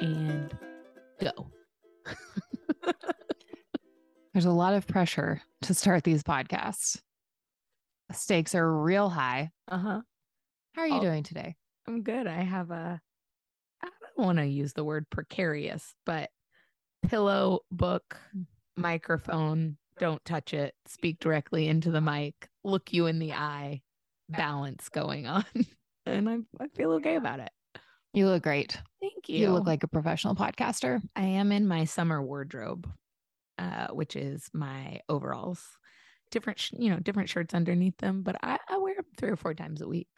and go. There's a lot of pressure to start these podcasts. The stakes are real high. Uh huh. How are you Oh. doing today? I'm good. I have a, I don't want to use the word precarious, but pillow, book, microphone, don't touch it, speak directly into the mic, look you in the eye, balance going on. and I, I feel okay about it. You look great. Thank You, You look like a professional podcaster. I am in my summer wardrobe, uh, which is my overalls. Different, sh- you know, different shirts underneath them, but I, I wear them three or four times a week.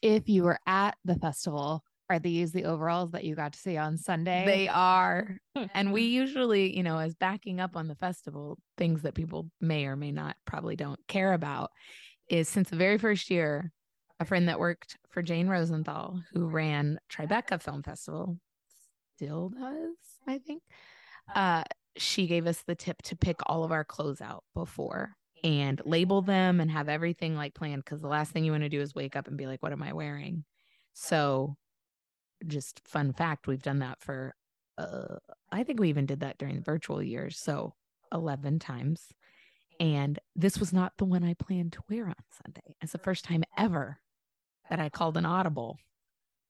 If you were at the festival, are these the overalls that you got to see on Sunday? They are. And we usually, you know, as backing up on the festival, things that people may or may not probably don't care about is since the very first year, a friend that worked for Jane Rosenthal, who ran Tribeca Film Festival, still does, I think. Uh, she gave us the tip to pick all of our clothes out before and label them and have everything like planned because the last thing you want to do is wake up and be like, what am I wearing? So, just fun fact, we've done that for uh, I think we even did that during the virtual years. So 11 times. And this was not the one I planned to wear on Sunday. It's the first time ever that I called an audible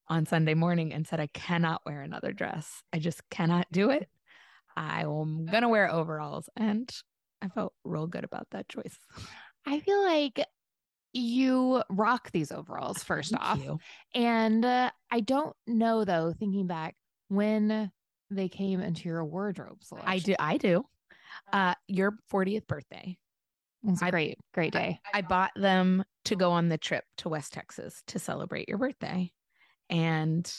on Sunday morning and said, I cannot wear another dress. I just cannot do it. I'm going to wear overalls. And I felt real good about that choice. I feel like you rock these overalls first Thank off. you. And uh, I don't know though, thinking back when they came into your wardrobe selection. I do. I do. Uh, your 40th birthday. It was a I- great, great day. I bought them to go on the trip to West Texas to celebrate your birthday. And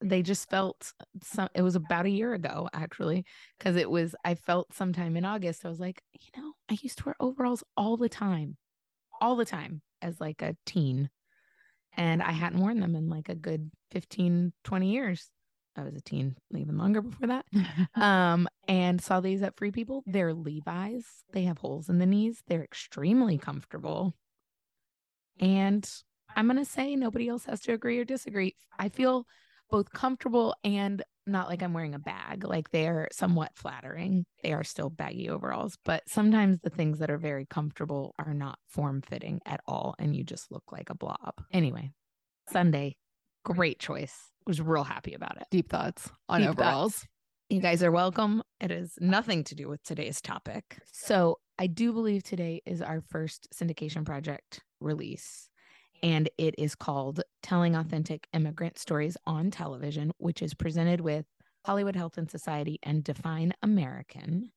they just felt some it was about a year ago actually because it was I felt sometime in August I was like, you know, I used to wear overalls all the time. All the time as like a teen. And I hadn't worn them in like a good 15 20 years. I was a teen even longer before that um and saw these at free people. They're levi's. They have holes in the knees. They're extremely comfortable. And i'm going to say nobody else has to agree or disagree. I feel both comfortable and not like i'm wearing a bag. Like they're somewhat flattering. They are still baggy overalls but sometimes the things that are very comfortable are not form fitting at all and you just look like a blob. Anyway sunday great choice was real happy about it Deep thoughts on Deep thoughts. overalls. you guys are welcome. It has nothing to do with today's topic. So, I do believe today is our first syndication project release, and it is called Telling Authentic Immigrant Stories on Television, which is presented with Hollywood Health and Society and Define American.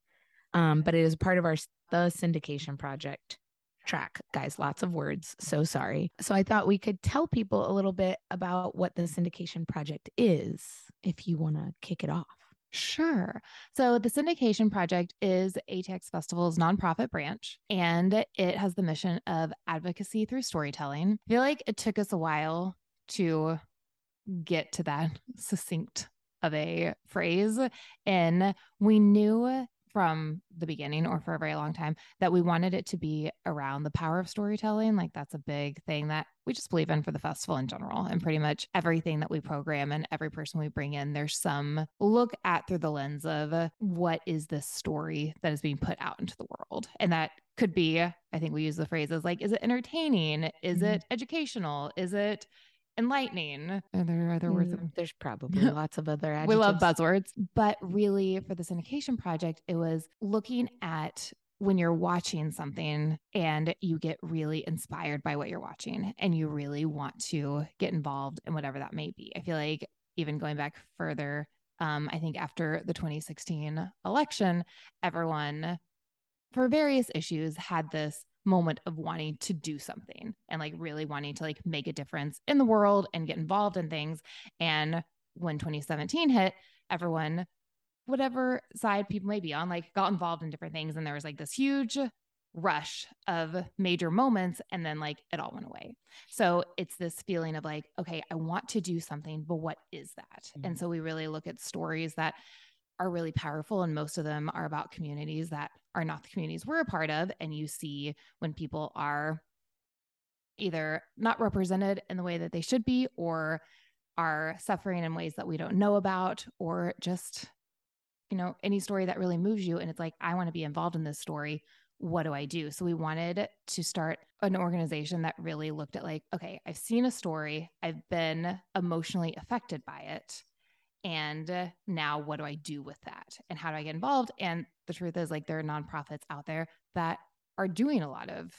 Um, but it is part of our the syndication project track guys lots of words so sorry so i thought we could tell people a little bit about what the syndication project is if you want to kick it off Sure. So the Syndication Project is ATX Festival's nonprofit branch, and it has the mission of advocacy through storytelling. I feel like it took us a while to get to that succinct of a phrase. And we knew from the beginning or for a very long time that we wanted it to be around the power of storytelling. Like that's a big thing that we just believe in for the festival in general. And pretty much everything that we program and every person we bring in, there's some look at through the lens of what is this story that is being put out into the world. And that could be, I think we use the phrases like, is it entertaining? Is Mhm. it educational? Is it enlightening? Are there other words? Mm, there's probably lots of other adjectives We love buzzwords. But really, for the syndication project, it was looking at when you're watching something and you get really inspired by what you're watching and you really want to get involved in whatever that may be. I feel like even going back further, um, I think after the 2016 election, everyone, for various issues, had this moment of wanting to do something and like really wanting to like make a difference in the world and get involved in things. And when 2017 hit, everyone, whatever side people may be on, like got involved in different things. And there was like this huge rush of major moments. And then like it all went away. So it's this feeling of like, okay, I want to do something, but what is that? And Mhm. so we really look at stories that are really powerful. And most of them are about communities that are not the communities we're a part of. And you see when people are either not represented in the way that they should be or are suffering in ways that we don't know about, or just, you know, any story that really moves you. And it's like, I want to be involved in this story. What do I do? So we wanted to start an organization that really looked at, like, okay, I've seen a story, I've been emotionally affected by it. And uh, now what do I do with that? And how do I get involved? And the truth is, like, there are nonprofits out there that are doing a lot of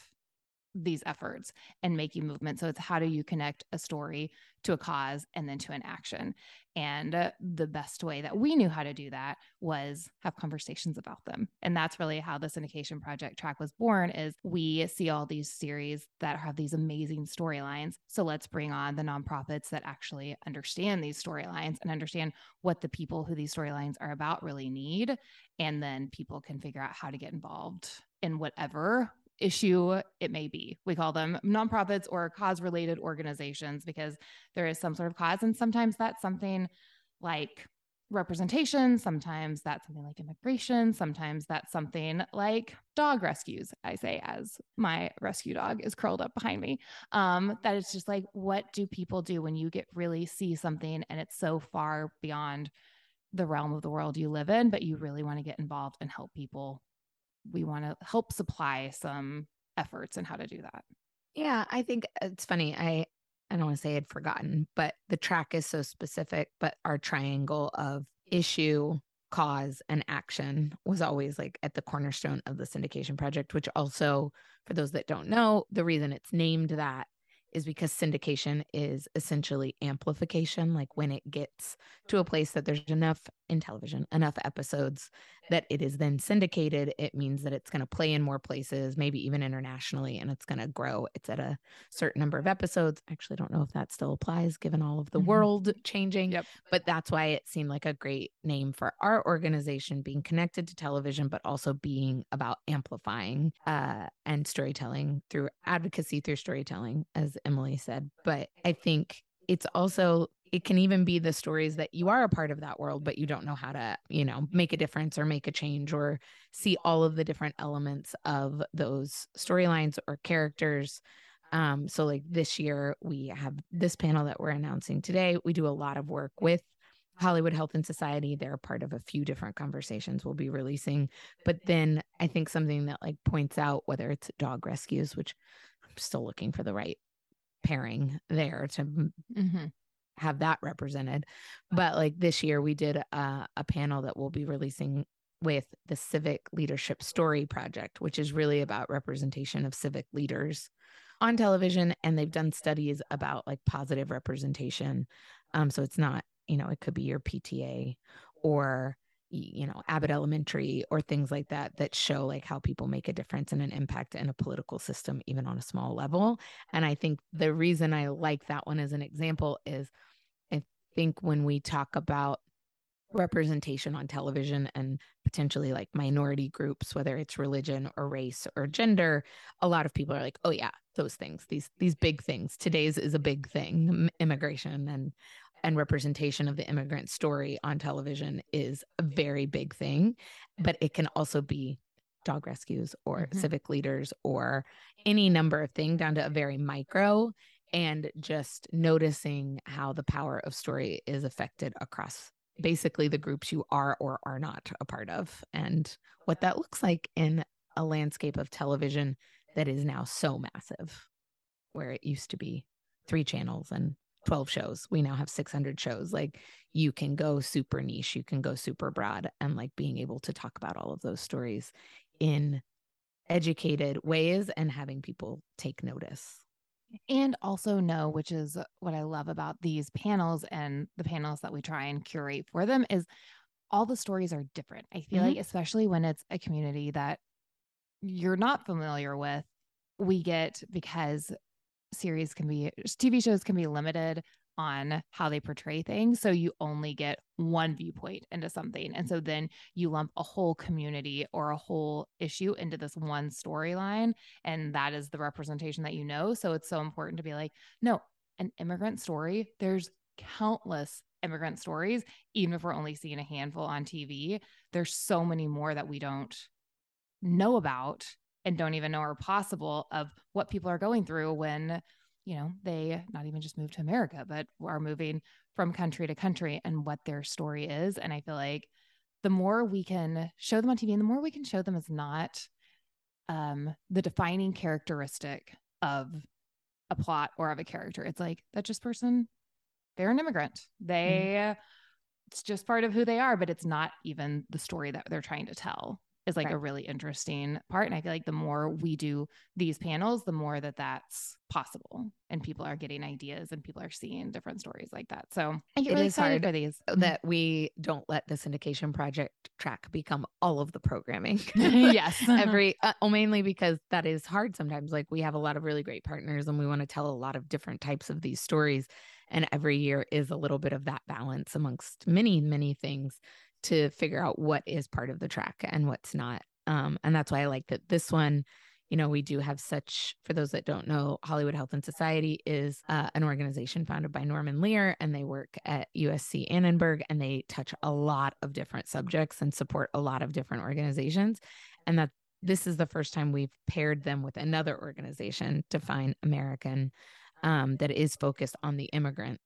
these efforts and making movement. So it's how do you connect a story to a cause and then to an action? And uh, the best way that we knew how to do that was have conversations about them. And that's really how the syndication project track was born is we see all these series that have these amazing storylines. So let's bring on the nonprofits that actually understand these storylines and understand what the people who these storylines are about really need. And then people can figure out how to get involved in whatever issue it may be. We call them nonprofits or cause related organizations because there is some sort of cause. And sometimes that's something like representation, sometimes that's something like immigration, sometimes that's something like dog rescues. I say, as my rescue dog is curled up behind me. Um, that it's just like, what do people do when you get really see something and it's so far beyond the realm of the world you live in, but you really want to get involved and help people we want to help supply some efforts and how to do that. Yeah, I think uh, it's funny. I I don't want to say I'd forgotten, but the track is so specific, but our triangle of issue, cause, and action was always like at the cornerstone of the syndication project, which also, for those that don't know, the reason it's named that is because syndication is essentially amplification. Like when it gets to a place that there's enough in television, enough episodes that it is then syndicated, it means that it's going to play in more places, maybe even internationally, and it's going to grow. It's at a certain number of episodes. I actually don't know if that still applies given all of the mm-hmm. world changing, yep. but that's why it seemed like a great name for our organization being connected to television, but also being about amplifying uh, and storytelling through advocacy, through storytelling, as Emily said. But I think it's also it can even be the stories that you are a part of that world but you don't know how to you know make a difference or make a change or see all of the different elements of those storylines or characters um so like this year we have this panel that we're announcing today we do a lot of work with Hollywood Health and Society. They're part of a few different conversations we'll be releasing. But then I think something that like points out whether it's dog rescues, which I'm still looking for the right pairing there to mm-hmm. Have that represented. But like this year, we did a, a panel that we'll be releasing with the Civic Leadership Story Project, which is really about representation of civic leaders on television. And they've done studies about like positive representation. Um, so it's not, you know, it could be your PTA or you know abbott elementary or things like that that show like how people make a difference and an impact in a political system even on a small level. And i think the reason i like that one as an example is i think when we talk about representation on television and potentially like minority groups whether it's religion or race or gender a lot of people are like oh yeah those things these these big things today's is a big thing immigration and and representation of the immigrant story on television is a very big thing, but it can also be dog rescues or mm-hmm. civic leaders or any number of things down to a very micro and just noticing how the power of story is affected across basically the groups you are or are not a part of and what that looks like in a landscape of television that is now so massive where it used to be three channels and 12 shows. We now have 600 shows. Like you can go super niche, you can go super broad, and like being able to talk about all of those stories in educated ways and having people take notice. And also know, which is what I love about these panels and the panels that we try and curate for them, is all the stories are different. I feel mm-hmm. like, especially when it's a community that you're not familiar with, we get because series can be TV shows can be limited on how they portray things. So you only get one viewpoint into something. And so then you lump a whole community or a whole issue into this one storyline. And that is the representation that you know. So it's so important to be like, no, an immigrant story, there's countless immigrant stories, even if we're only seeing a handful on TV. There's so many more that we don't know about and don't even know are possible of what people are going through when you know, they not even just moved to America, but are moving from country to country and what their story is. And I feel like the more we can show them on TV and the more we can show them as not um, the defining characteristic of a plot or of a character. It's like that just person, they're an immigrant. They, mm. it's just part of who they are, but it's not even the story that they're trying to tell is like right. a really interesting part. And I feel like the more we do these panels, the more that that's possible and people are getting ideas and people are seeing different stories like that. So I get really excited for these. Mm-hmm. That we don't let the syndication project track become all of the programming. yes. Every, uh, mainly because that is hard sometimes. Like we have a lot of really great partners and we want to tell a lot of different types of these stories. And every year is a little bit of that balance amongst many, many things to figure out what is part of the track and what's not. Um, and that's why I like that this one, you know, we do have such, for those that don't know, Hollywood Health and Society is uh, an organization founded by Norman Lear, and they work at USC Annenberg and they touch a lot of different subjects and support a lot of different organizations. And that this is the first time we've paired them with another organization, Define American, um, that is focused on the immigrant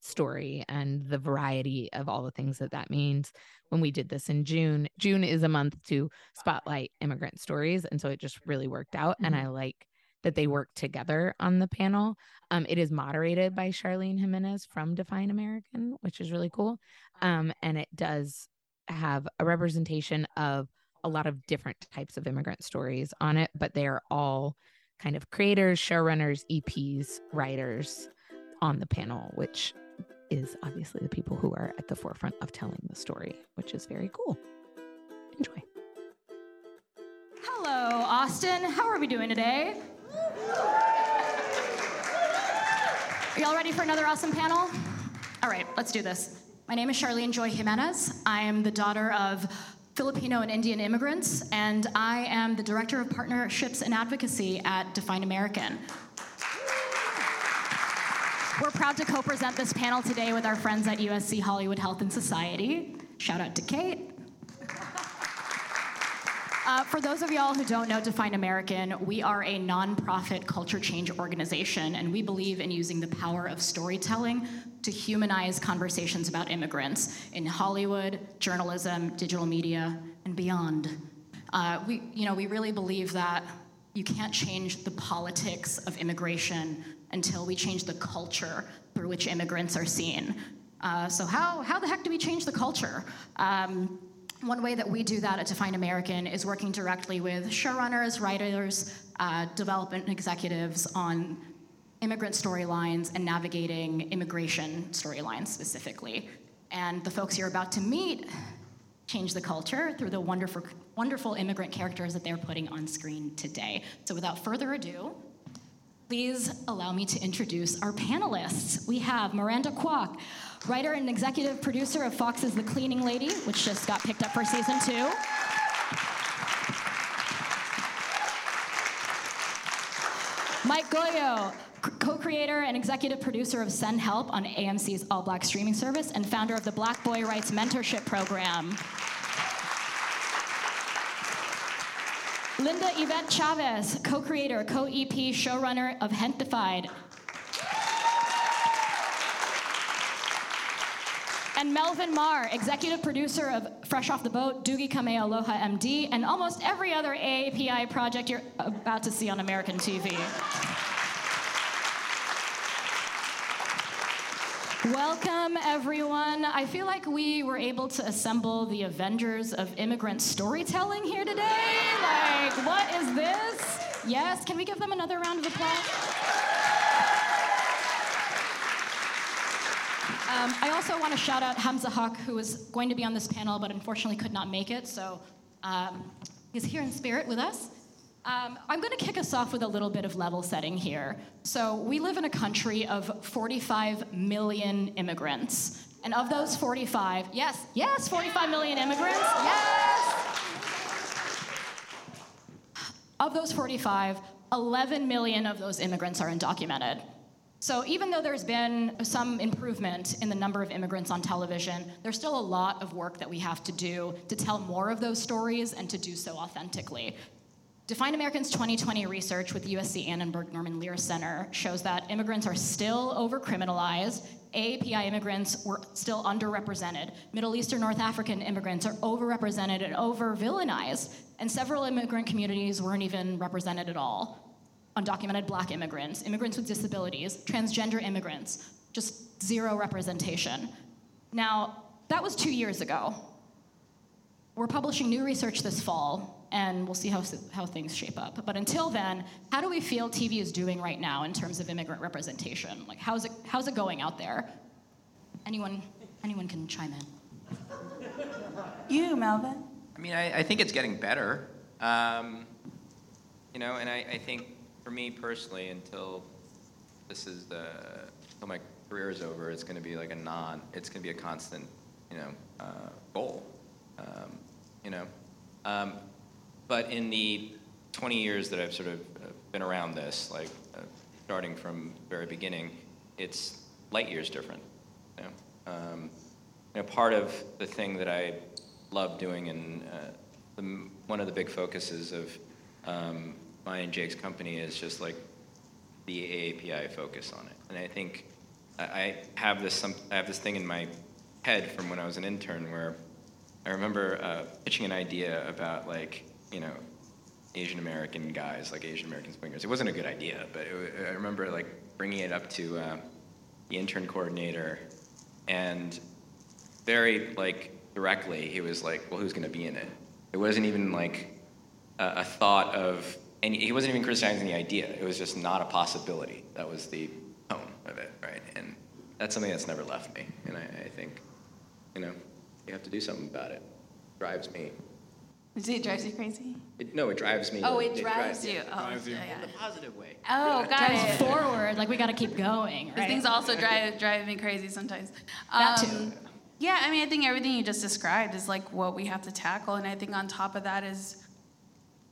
story and the variety of all the things that that means when we did this in June. June is a month to spotlight immigrant stories. And so it just really worked out. Mm-hmm. And I like that they work together on the panel. Um, it is moderated by Charlene Jimenez from Define American, which is really cool. Um, and it does have a representation of a lot of different types of immigrant stories on it, but they are all kind of creators, showrunners, EPs, writers on the panel, which is obviously the people who are at the forefront of telling the story, which is very cool. Enjoy. Hello, Austin. How are we doing today? Are y'all ready for another awesome panel? All right, let's do this. My name is Charlene Joy Jimenez. I am the daughter of Filipino and Indian immigrants, and I am the Director of Partnerships and Advocacy at Define American, we're proud to co present this panel today with our friends at USC Hollywood Health and Society. Shout out to Kate. Uh, for those of y'all who don't know Define American, we are a nonprofit culture change organization, and we believe in using the power of storytelling to humanize conversations about immigrants in Hollywood, journalism, digital media, and beyond. Uh, we, you know, we really believe that you can't change the politics of immigration until we change the culture through which immigrants are seen. Uh, so, how, how the heck do we change the culture? Um, one way that we do that at Define American is working directly with showrunners, writers, uh, development executives on immigrant storylines and navigating immigration storylines specifically. And the folks you're about to meet change the culture through the wonderful, wonderful immigrant characters that they're putting on screen today. So without further ado, Please allow me to introduce our panelists. We have Miranda Kwok, writer and executive producer of Fox's The Cleaning Lady, which just got picked up for season two. Mike Gauyo, co creator and executive producer of Send Help on AMC's All Black streaming service and founder of the Black Boy Writes Mentorship Program. Linda Yvette Chavez, co creator, co EP, showrunner of Gentefied. And Melvin Mar, executive producer of Fresh Off the Boat, Doogie Kamealoha MD, and almost every other AAPI project you're about to see on American TV. Welcome, everyone. I feel like we were able to assemble the Avengers of immigrant storytelling here today. Like, what is this? Yes, can we give them another round of applause? Um, I also want to shout out Hamza Haq, who was going to be on this panel but unfortunately could not make it. So um, he's here in spirit with us. Um, I'm going to kick us off with a little bit of level setting here. So, we live in a country of 45 million immigrants. And of those 45, yes, yes, 45 million immigrants, yes! Of those 45, 11 million of those immigrants are undocumented. So, even though there's been some improvement in the number of immigrants on television, there's still a lot of work that we have to do to tell more of those stories and to do so authentically. Define Americans 2020 research with the USC Annenberg Norman Lear Center shows that immigrants are still overcriminalized. AAPI immigrants were still underrepresented. Middle Eastern North African immigrants are overrepresented and over villainized. And several immigrant communities weren't even represented at all. Undocumented black immigrants, immigrants with disabilities, transgender immigrants, just zero representation. Now, that was two years ago. We're publishing new research this fall and we'll see how, how things shape up. But until then, how do we feel TV is doing right now in terms of immigrant representation? Like, how's it, how's it going out there? Anyone, anyone can chime in. You, Melvin. I mean, I, I think it's getting better. Um, you know, and I, I think for me personally, until this is the, until my career is over, it's going to be like a non, it's going to be a constant, you know, uh, goal. Um, you know, um, but in the 20 years that I've sort of uh, been around this, like uh, starting from the very beginning, it's light years different. You know? Um, you know, part of the thing that I love doing and uh, the, one of the big focuses of um, my and Jake's company is just like the AAPI focus on it. And I think I have this some, I have this thing in my head from when I was an intern where I remember uh, pitching an idea about like you know, Asian American guys, like Asian American swingers. It wasn't a good idea, but it, I remember like bringing it up to uh, the intern coordinator, and very like directly, he was like, "Well, who's going to be in it?" It wasn't even like a, a thought of and he wasn't even criticizing the idea. It was just not a possibility. That was the tone of it, right? And that's something that's never left me. And I, I think, you know, you have to do something about it. it drives me See, it drives you crazy? It, no, it drives me. Oh, it, it drives, drives, you. Oh, drives you. Yeah. In a positive way. Oh, got drives it. forward. Like we got to keep going. Right? Things also drive drive me crazy sometimes. That um, too. Yeah, I mean, I think everything you just described is like what we have to tackle, and I think on top of that is,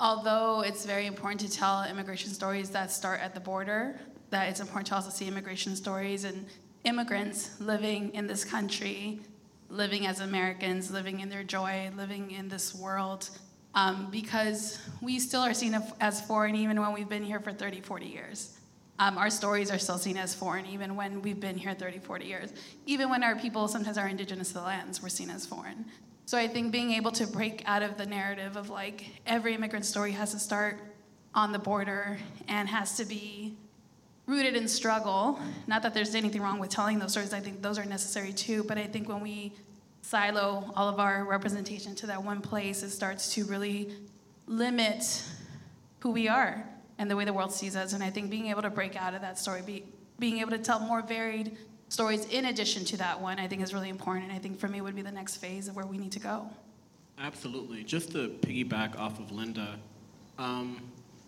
although it's very important to tell immigration stories that start at the border, that it's important to also see immigration stories and immigrants living in this country living as Americans, living in their joy, living in this world, um, because we still are seen as foreign even when we've been here for 30, 40 years. Um, our stories are still seen as foreign even when we've been here 30, 40 years. Even when our people sometimes are indigenous to the lands, we're seen as foreign. So I think being able to break out of the narrative of like every immigrant story has to start on the border and has to be rooted in struggle. Not that there's anything wrong with telling those stories, I think those are necessary too, but I think when we silo all of our representation to that one place, it starts to really limit who we are and the way the world sees us. And I think being able to break out of that story, be, being able to tell more varied stories in addition to that one, I think is really important. And I think for me would be the next phase of where we need to go. Absolutely. Just to piggyback off of Linda, um,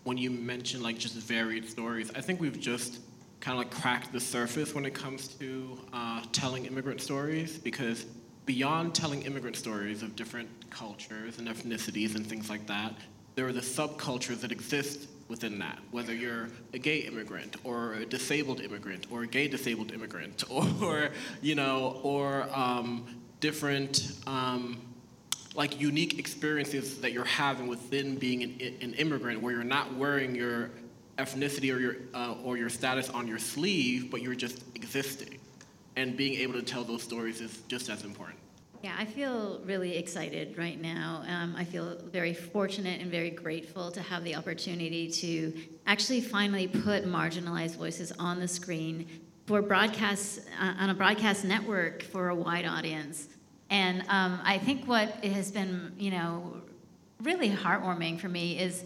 when you mention like just varied stories, I think we've just kind of like cracked the surface when it comes to uh, telling immigrant stories because beyond telling immigrant stories of different cultures and ethnicities and things like that, there are the subcultures that exist within that, whether you're a gay immigrant or a disabled immigrant or a gay disabled immigrant or, you know, or um, different um, like unique experiences that you're having within being an, an immigrant, where you're not wearing your ethnicity or your uh, or your status on your sleeve, but you're just existing, and being able to tell those stories is just as important. Yeah, I feel really excited right now. Um, I feel very fortunate and very grateful to have the opportunity to actually finally put marginalized voices on the screen for broadcasts uh, on a broadcast network for a wide audience. And um, I think what has been, you know, really heartwarming for me is,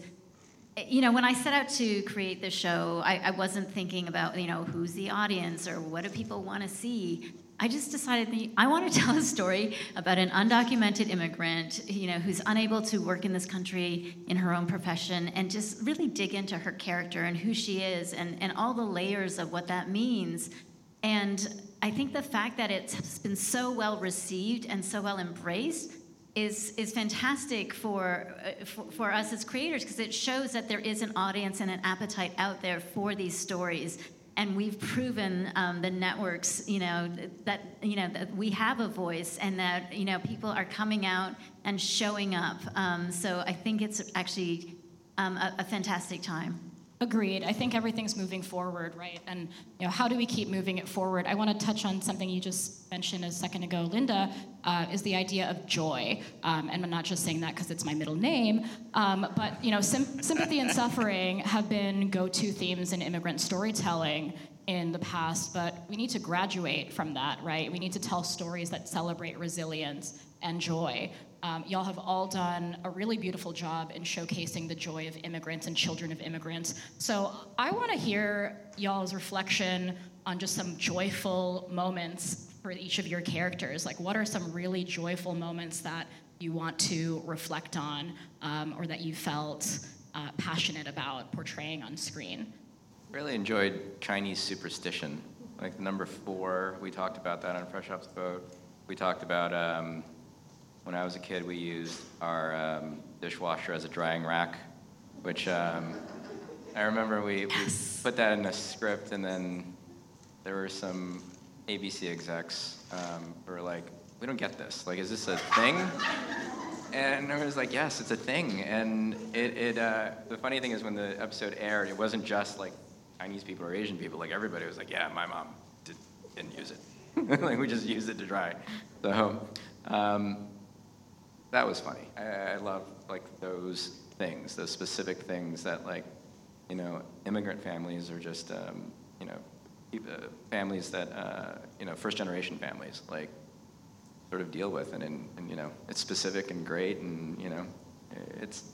you know, when I set out to create the show, I, I wasn't thinking about, you know, who's the audience or what do people want to see. I just decided I want to tell a story about an undocumented immigrant, you know, who's unable to work in this country in her own profession, and just really dig into her character and who she is, and, and all the layers of what that means. And I think the fact that it's been so well received and so well embraced is is fantastic for uh, for, for, us as creators because it shows that there is an audience and an appetite out there for these stories and we've proven um, the networks you know that you know that we have a voice and that you know people are coming out and showing up um, so i think it's actually um, a, a fantastic time. Agreed. I think everything's moving forward, right? And you know, how do we keep moving it forward? I want to touch on something you just mentioned a second ago, Linda, uh, is the idea of joy. Um, and I'm not just saying that because it's my middle name, um, but you know, sim- sympathy and suffering have been go-to themes in immigrant storytelling in the past, but we need to graduate from that, right? We need to tell stories that celebrate resilience and joy. Um, y'all have all done a really beautiful job in showcasing the joy of immigrants and children of immigrants. So I want to hear y'all's reflection on just some joyful moments for each of your characters. Like, what are some really joyful moments that you want to reflect on um, or that you felt uh, passionate about portraying on screen? Really enjoyed Chinese superstition. Like number four, we talked about that on Fresh Off the Boat. We talked about um, when I was a kid, we used our um, dishwasher as a drying rack, which um, I remember we, yes. we, put that in the script, and then there were some ABC execs um, who were like, "We don't get this. Like, is this a thing?" And I was like, "Yes, it's a thing." And it, it uh, the funny thing is, when the episode aired, it wasn't just like Chinese people or Asian people. Like everybody was like, "Yeah, my mom did, not use it. like we just used it to dry." So. Um, that was funny. I, I love like those things, those specific things that like, you know, immigrant families are just, um, you know, uh, families that, uh, you know, first generation families like sort of deal with, and, and, and you know, it's specific and great, and you know, it's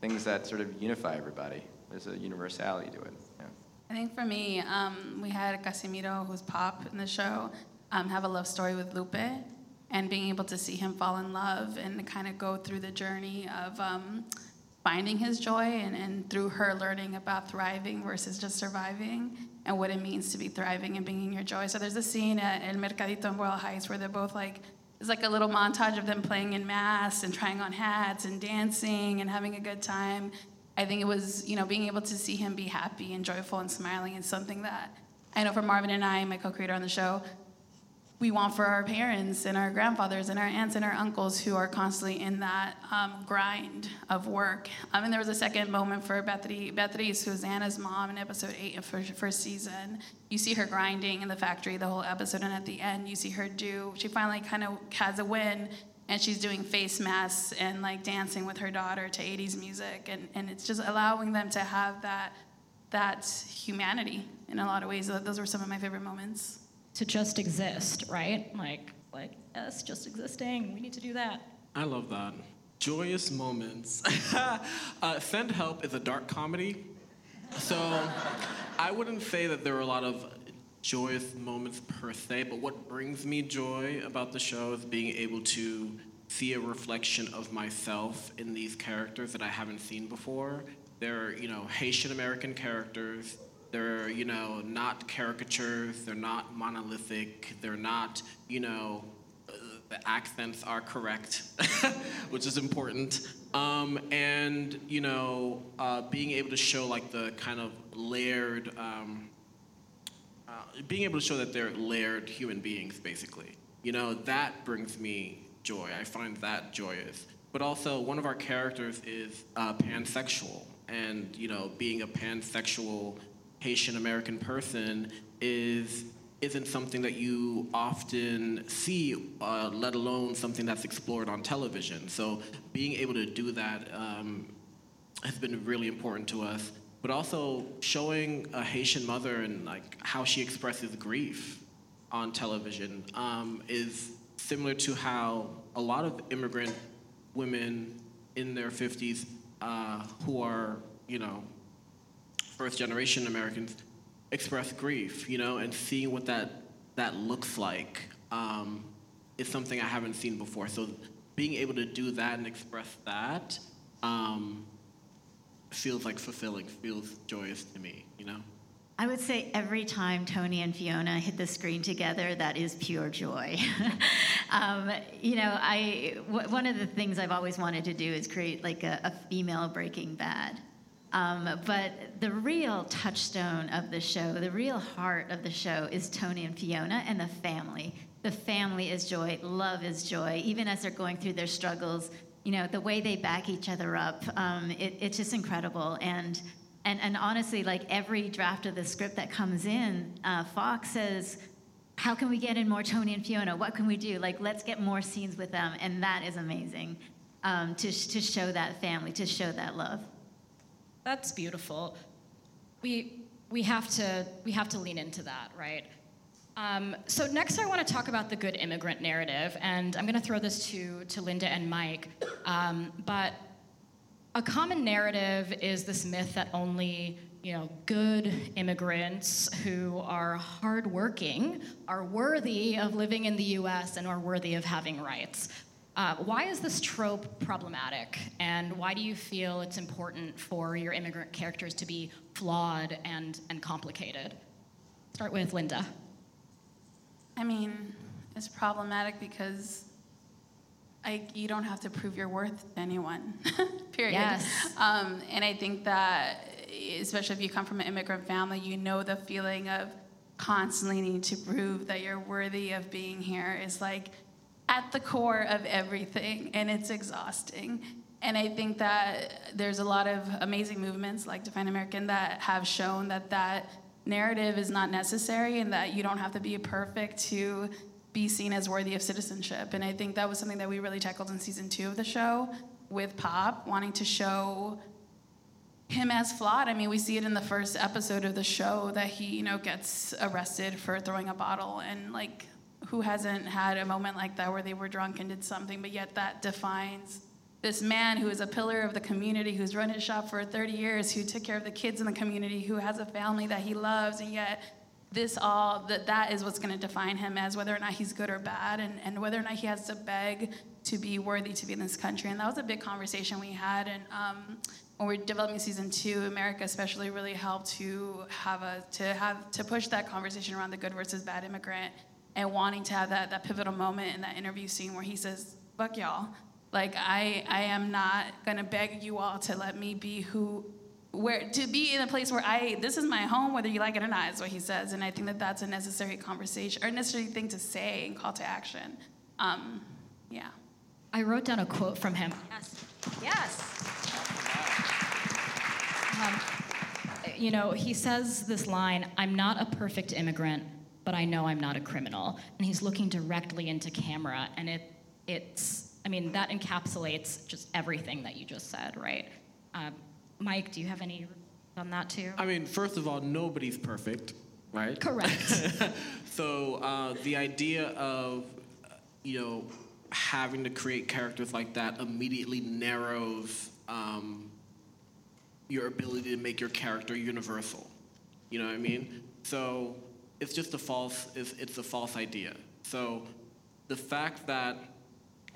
things that sort of unify everybody. There's a universality to it. Yeah. I think for me, um, we had Casimiro, who's Pop in the show, um, have a love story with Lupe, and being able to see him fall in love and kind of go through the journey of um, finding his joy and, and through her learning about thriving versus just surviving and what it means to be thriving and being in your joy. So there's a scene at El Mercadito in Boyle Heights where they're both like, it's like a little montage of them playing in masks and trying on hats and dancing and having a good time. I think it was, you know, being able to see him be happy and joyful and smiling is something that I know for Marvin and I, my co-creator on the show, we want for our parents and our grandfathers and our aunts and our uncles who are constantly in that um, grind of work. Um, and there was a second moment for Beatriz, who's Anna's mom in episode eight of first, first season. You see her grinding in the factory the whole episode, and at the end, you see her do, she finally kind of has a win. And she's doing face masks and like dancing with her daughter to 80s music. And, and it's just allowing them to have that, that humanity in a lot of ways. Those were some of my favorite moments to just exist, right? Like, like us just existing. We need to do that. I love that. Joyous moments. uh, Send Help is a dark comedy, so I wouldn't say that there are a lot of joyous moments per se, but what brings me joy about the show is being able to see a reflection of myself in these characters that I haven't seen before. They're, you know, Haitian American characters they're, you know, not caricatures, they're not monolithic, they're not, you know, uh, the accents are correct, which is important. Um, and, you know, uh, being able to show like the kind of layered, um, uh, being able to show that they're layered human beings, basically. You know, that brings me joy. I find that joyous. But also, one of our characters is uh, pansexual. And, you know, being a pansexual Haitian American person is isn't something that you often see, uh, let alone something that's explored on television. So being able to do that um, has been really important to us. But also showing a Haitian mother and like how she expresses grief on television um, is similar to how a lot of immigrant women in their 50s uh, who are, you know, first generation Americans express grief, you know, and seeing what that that looks like um, is something I haven't seen before. So being able to do that and express that um, feels like fulfilling, feels joyous to me, you know. I would say every time Tony and Fiona hit the screen together, that is pure joy. um, you know, I w- one of the things I've always wanted to do is create like a, a female Breaking Bad. Um, but the real touchstone of the show, the real heart of the show is Tony and Fiona and the family. The family is joy, love is joy. Even as they're going through their struggles, you know, the way they back each other up, um, it, it's just incredible. And, and, and honestly, like every draft of the script that comes in, uh, Fox says, how can we get in more Tony and Fiona? What can we do? Like, let's get more scenes with them. And that is amazing um, to, to show that family, to show that love. That's beautiful. We, we, have to, we have to lean into that, right? Um, so next, I want to talk about the good immigrant narrative, and I'm going to throw this to, to Linda and Mike. Um, but a common narrative is this myth that only you know, good immigrants who are hardworking are worthy of living in the US and are worthy of having rights. Uh, why is this trope problematic? And why do you feel it's important for your immigrant characters to be flawed and, and complicated? Start with Linda. I mean, it's problematic because I, you don't have to prove your worth to anyone, period. Yes. Um, and I think that especially if you come from an immigrant family, you know the feeling of constantly needing to prove that you're worthy of being here is like at the core of everything, and it's exhausting. And I think that there's a lot of amazing movements like Define American that have shown that that narrative is not necessary and that you don't have to be perfect to be seen as worthy of citizenship. And I think that was something that we really tackled in season two of the show with Pop, wanting to show him as flawed. I mean, we see it in the first episode of the show that he, you know, gets arrested for throwing a bottle and like who hasn't had a moment like that where they were drunk and did something, but yet that defines this man who is a pillar of the community, who's run his shop for 30 years, who took care of the kids in the community, who has a family that he loves, and yet this all that that is what's going to define him as whether or not he's good or bad and, and whether or not he has to beg to be worthy to be in this country. And that was a big conversation we had and um, when we're developing season two, America especially really helped to have a to have to push that conversation around the good versus bad immigrant and wanting to have that that pivotal moment in that interview scene where he says, "Fuck y'all." Like I I am not gonna beg you all to let me be who where to be in a place where I this is my home whether you like it or not is what he says and I think that that's a necessary conversation or necessary thing to say and call to action. Um, yeah. I wrote down a quote from him. Yes. Yes. Um, you know, he says this line I'm not a perfect immigrant, but I know I'm not a criminal. And he's looking directly into camera, and it, it's, I mean, that encapsulates just everything that you just said, right? Um, Mike, do you have any on that too? I mean, first of all, nobody's perfect, right? Correct. so uh, the idea of, you know, having to create characters like that immediately narrows um, your ability to make your character universal. You know what I mean? So it's just a false, it's, it's a false idea. So the fact that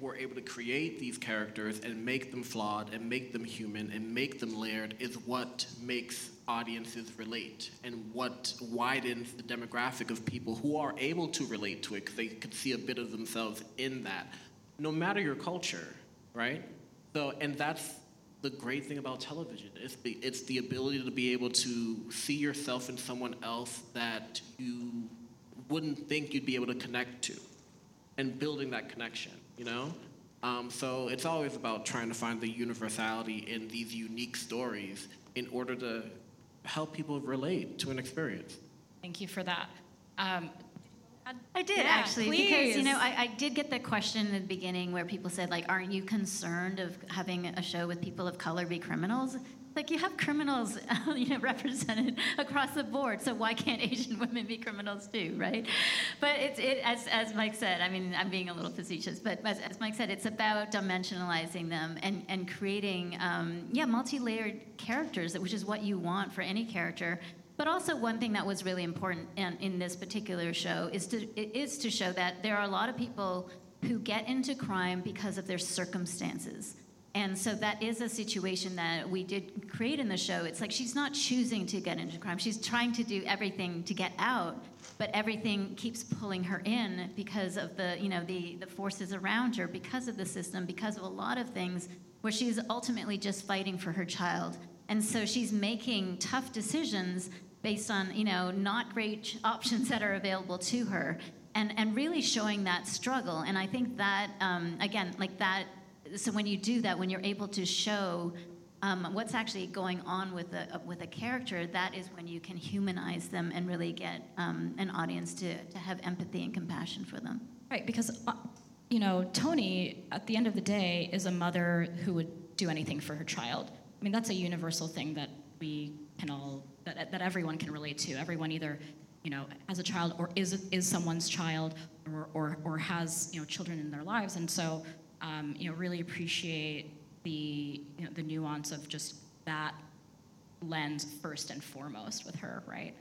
we're able to create these characters and make them flawed and make them human and make them layered is what makes audiences relate and what widens the demographic of people who are able to relate to it because they could see a bit of themselves in that no matter your culture right so and that's the great thing about television. It's the, it's the ability to be able to see yourself in someone else that you wouldn't think you'd be able to connect to and building that connection, you know? Um, so it's always about trying to find the universality in these unique stories in order to help people relate to an experience. Thank you for that. Um, I did Yeah, actually because you know. I, I did get the question in the beginning where people said like, "Aren't you concerned of having a show with people of color be criminals?" Like you have criminals, you know, represented across the board. So why can't Asian women be criminals too, right? But it's it as as Mike said. I mean, I'm being a little facetious, but as, as Mike said, it's about dimensionalizing them and and creating um, yeah multi-layered characters, which is what you want for any character. But also, one thing that was really important in, in this particular show is to is to show that there are a lot of people who get into crime because of their circumstances. And so that is a situation that we did create in the show. It's like she's not choosing to get into crime. She's trying to do everything to get out, but everything keeps pulling her in because of the, you know, the, the forces around her, because of the system, because of a lot of things where she's ultimately just fighting for her child. And so she's making tough decisions based on, you know, not great options that are available to her. And, and really showing that struggle. And I think that, um, again, like that so when you do that, when you're able to show um, what's actually going on with a with a character, that is when you can humanize them and really get um, an audience to to have empathy and compassion for them. Right, because uh, you know Tony, at the end of the day, is a mother who would do anything for her child. I mean, that's a universal thing that we can all that that everyone can relate to. Everyone either you know has a child or is is someone's child or or, or has you know children in their lives, and so um, you know really appreciate the you know, the nuance of just that lens first and foremost with her, right?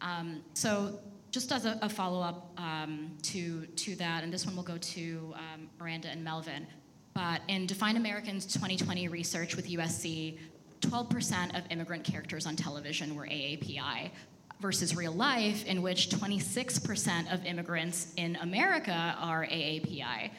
Um, so just as a, a follow-up um, to to that, and this one will go to um, Miranda and Melvin. But in Define Americans 2020 research with USC, 12% of immigrant characters on television were AAPI, versus real life, in which 26% of immigrants in America are AAPI.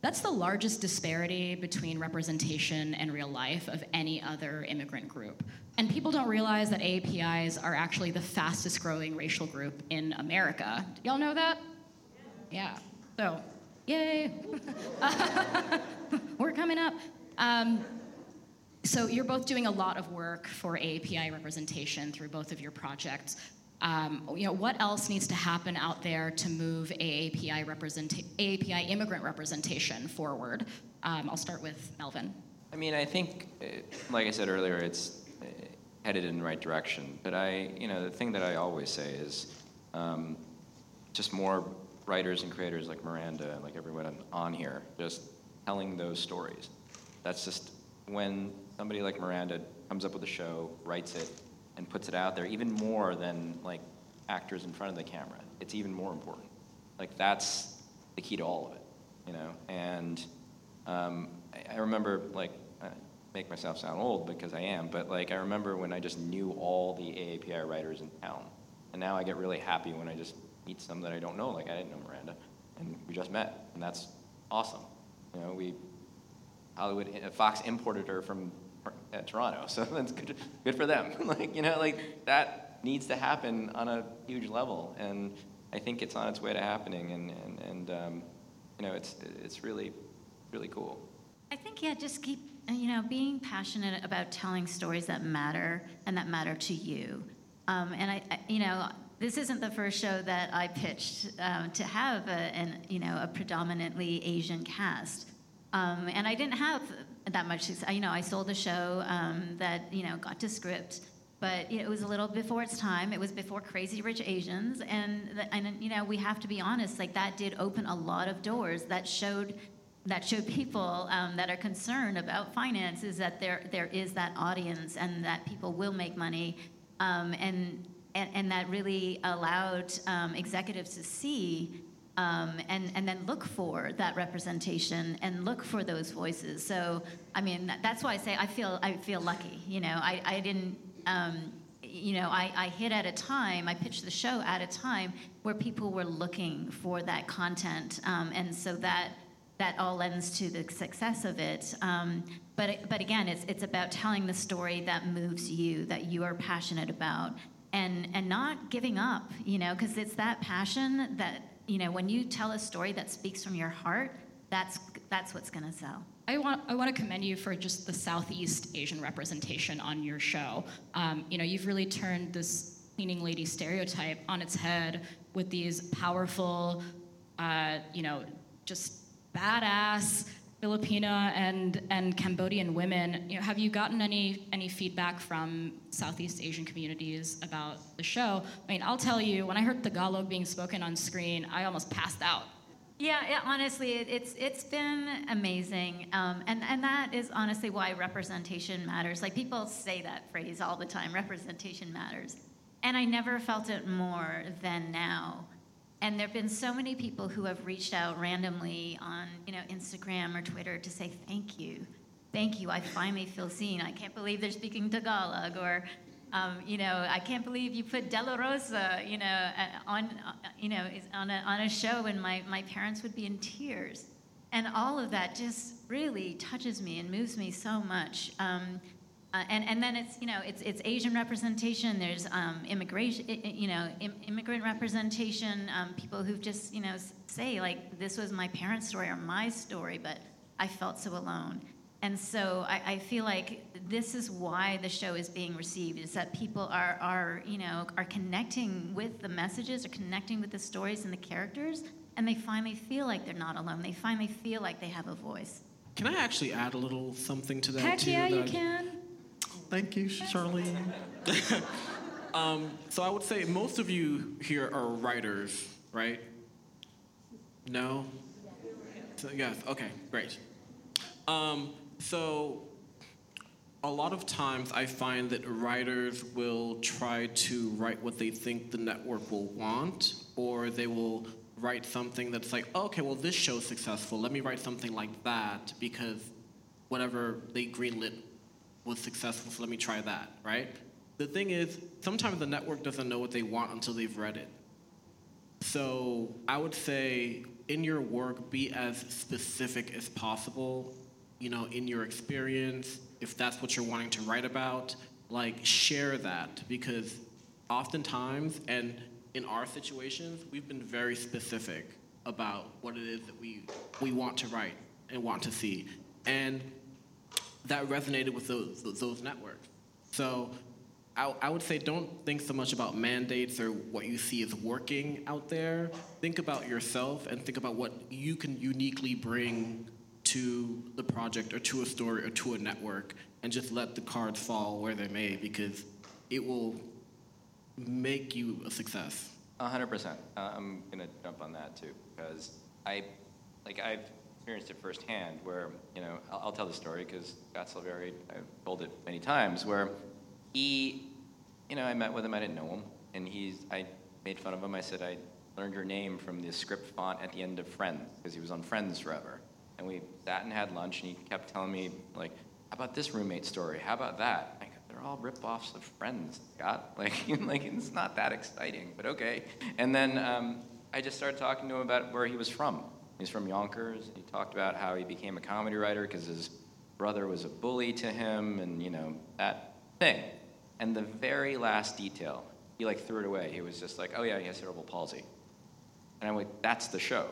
That's the largest disparity between representation and real life of any other immigrant group. And people don't realize that AAPIs are actually the fastest growing racial group in America. Y'all know that? Yeah. So, yay. We're coming up. Um, so, you're both doing a lot of work for API representation through both of your projects. Um, you know, what else needs to happen out there to move AAPI, representa- AAPI immigrant representation forward? Um, I'll start with Melvin. I mean, I think, uh, like I said earlier, it's uh, headed in the right direction. But I, you know, the thing that I always say is um, just more writers and creators like Miranda, and like everyone on here, just telling those stories. That's just when somebody like Miranda comes up with a show, writes it, and puts it out there even more than like actors in front of the camera. It's even more important. Like that's the key to all of it, you know. And um, I, I, remember like make myself sound old because I am, but like I remember when I just knew all the AAPI writers in town, and now I get really happy when I just meet some that I don't know. Like I didn't know Miranda, and we just met, and that's awesome. You know, we Hollywood Fox imported her from at Toronto. So that's good, good for them. like, you know, like that needs to happen on a huge level. And I think it's on its way to happening. And, and, and um, you know, it's, it's really, really cool. I think, yeah, just keep, you know, being passionate about telling stories that matter and that matter to you. Um, and I, I, you know, this isn't the first show that I pitched um, to have a, an, you know, a predominantly Asian cast. Um, and I didn't have that much success. You know, I sold a show um, that you know got to script, but it was a little before its time. It was before Crazy Rich Asians, and and you know we have to be honest. Like that did open a lot of doors. That showed that showed people um, that are concerned about finances that there there is that audience and that people will make money, um, and, and and that really allowed um, executives to see um, and and then look for that representation and look for those voices. So I mean that's why I say I feel I feel lucky. You know, I I didn't. Um, you know, I, I hit at a time, I pitched the show at a time where people were looking for that content. Um, and so that that all lends to the success of it. Um, but but again, it's it's about telling the story that moves you, that you are passionate about, and and not giving up. You know, because it's that passion that you know, when you tell a story that speaks from your heart, that's that's what's going to sell. I want I want to commend you for just the Southeast Asian representation on your show. Um, you know, you've really turned this cleaning lady stereotype on its head with these powerful, uh, you know, just badass Filipina and, and Cambodian women. You know, have you gotten any any feedback from Southeast Asian communities about the show? I mean, I'll tell you, when I heard Tagalog being spoken on screen, I almost passed out. Yeah, honestly, it, it's it's been amazing, um, and and that is honestly why representation matters. Like people say that phrase all the time, representation matters, and I never felt it more than now. And there have been so many people who have reached out randomly on, you know, Instagram or Twitter to say thank you, thank you. I finally feel seen. I can't believe they're speaking Tagalog, or, um, you know, I can't believe you put De La Rosa, you know, uh, on, uh, you know, on a on a show, and my my parents would be in tears. And all of that just really touches me and moves me so much. Um, uh, and, and then it's you know it's it's Asian representation. There's um, immigration, you know, Im- immigrant representation. Um, people who've just you know say like this was my parents' story or my story, but I felt so alone. And so I, I, feel like this is why the show is being received is that people are, are, you know, are connecting with the messages, are connecting with the stories and the characters, and they finally feel like they're not alone. They finally feel like they have a voice. Can I actually add a little something to that Heck too? yeah, that you I- can. Thank you, Charlene. um, so I would say most of you here are writers, right? No? So, yes, okay, great. Um, so a lot of times I find that writers will try to write what they think the network will want, or they will write something that's like, oh, okay, well, this show's successful. Let me write something like that because whatever they greenlit was successful, so let me try that, right? The thing is, sometimes the network doesn't know what they want until they've read it. So I would say in your work, be as specific as possible. You know, in your experience, if that's what you're wanting to write about, like share that because oftentimes, and in our situations, we've been very specific about what it is that we we want to write and want to see, and that resonated with those those networks. So I, I would say don't think so much about mandates or what you see is working out there. Think about yourself and think about what you can uniquely bring to the project or to a story or to a network and just let the cards fall where they may because it will make you a success. A hundred percent. Uh, I'm gonna jump on that too because I, like, I've experienced it firsthand. Where you know, I'll, I'll tell the story because Scott Silveri, I've told it many times. Where he, you know, I met with him. I didn't know him, and he's. I made fun of him. I said I learned your name from the script font at the end of Friends because he was on Friends forever. And we sat and had lunch, and he kept telling me like, "How about this roommate story? How about that?" Go, they're all rip-offs of Friends, Scott. Like, like it's not that exciting, but okay. And then um, I just started talking to him about where he was from. He's from Yonkers. He talked about how he became a comedy writer because his brother was a bully to him, and you know that thing. And the very last detail, he like threw it away. He was just like, "Oh yeah, he has cerebral palsy." And I'm like, "That's the show."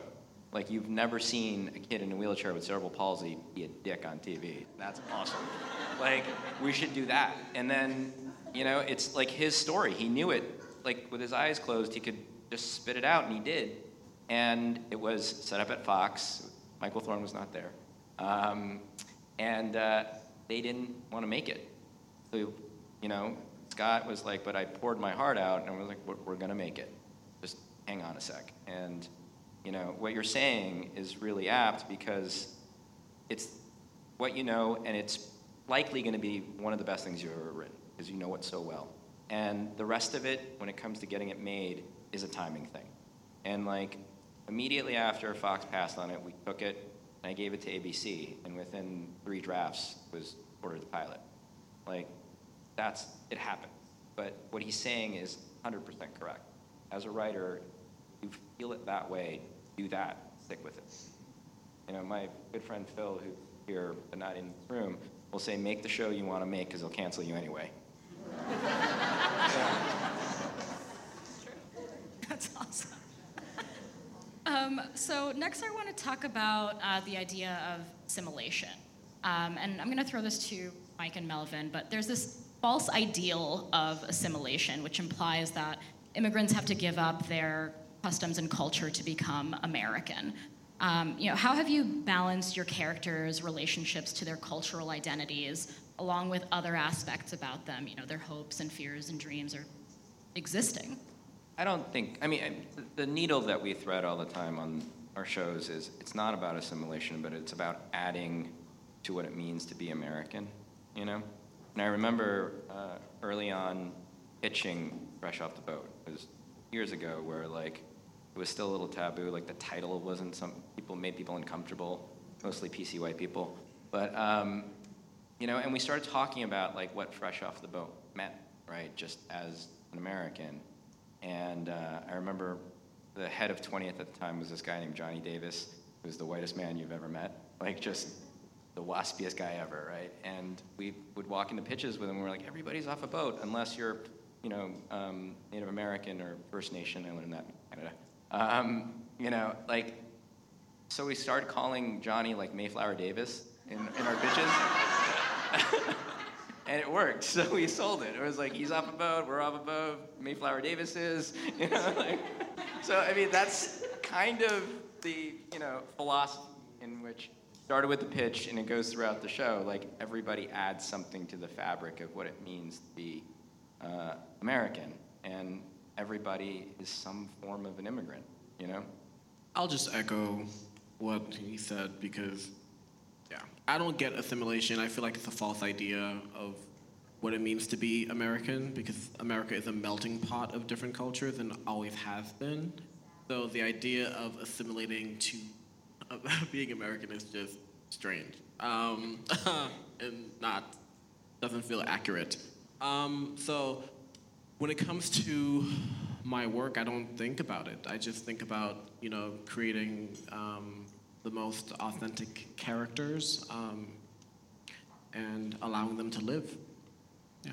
Like you've never seen a kid in a wheelchair with cerebral palsy be a dick on TV. That's awesome. like we should do that. And then, you know, it's like his story. He knew it. Like with his eyes closed, he could just spit it out, and he did. And it was set up at Fox. Michael Thorn was not there, um, and uh, they didn't want to make it. So, you know, Scott was like, "But I poured my heart out," and I was like, "We're, we're gonna make it. Just hang on a sec." And you know, what you're saying is really apt because it's what you know, and it's likely going to be one of the best things you've ever written because you know it so well. And the rest of it, when it comes to getting it made, is a timing thing. And like immediately after Fox passed on it, we took it and I gave it to ABC, and within three drafts was ordered the pilot. Like that's it happened. But what he's saying is 100% correct. As a writer, you feel it that way, do that, stick with it. You know, my good friend Phil, who's here but not in this room, will say, make the show you want to make because they'll cancel you anyway. That's awesome. Um, so next, I want to talk about uh, the idea of assimilation, um, and I'm going to throw this to Mike and Melvin. But there's this false ideal of assimilation, which implies that immigrants have to give up their customs and culture to become American. Um, you know, how have you balanced your characters' relationships to their cultural identities, along with other aspects about them? You know, their hopes and fears and dreams are existing. I don't think, I mean, the needle that we thread all the time on our shows is it's not about assimilation, but it's about adding to what it means to be American, you know? And I remember uh, early on pitching Fresh Off the Boat. It was years ago where, like, it was still a little taboo. Like, the title wasn't some people made people uncomfortable, mostly PC white people. But, um, you know, and we started talking about, like, what Fresh Off the Boat meant, right? Just as an American. And uh, I remember the head of 20th at the time was this guy named Jonnie Davis, who was the whitest man you've ever met. Like, just the waspiest guy ever, right? And we would walk into pitches with him, and we're like, everybody's off a boat unless you're, you know, um, Native American or First Nation. I learned that in Canada. Um, you know, like, so we started calling Jonnie like Mayflower Davis in, in our pitches. and it worked. So we sold it. It was like he's off a boat, we're off a boat, Mayflower Davis is, you know, like, so I mean that's kind of the you know philosophy in which started with the pitch and it goes throughout the show. Like everybody adds something to the fabric of what it means to be uh, American, and everybody is some form of an immigrant. You know. I'll just echo what he said because, I don't get assimilation. I feel like it's a false idea of what it means to be American because America is a melting pot of different cultures and always has been. So the idea of assimilating to uh, being American is just strange um, and not doesn't feel accurate. Um, so when it comes to my work, I don't think about it. I just think about you know creating um, the most authentic characters um, and allowing them to live. Yeah.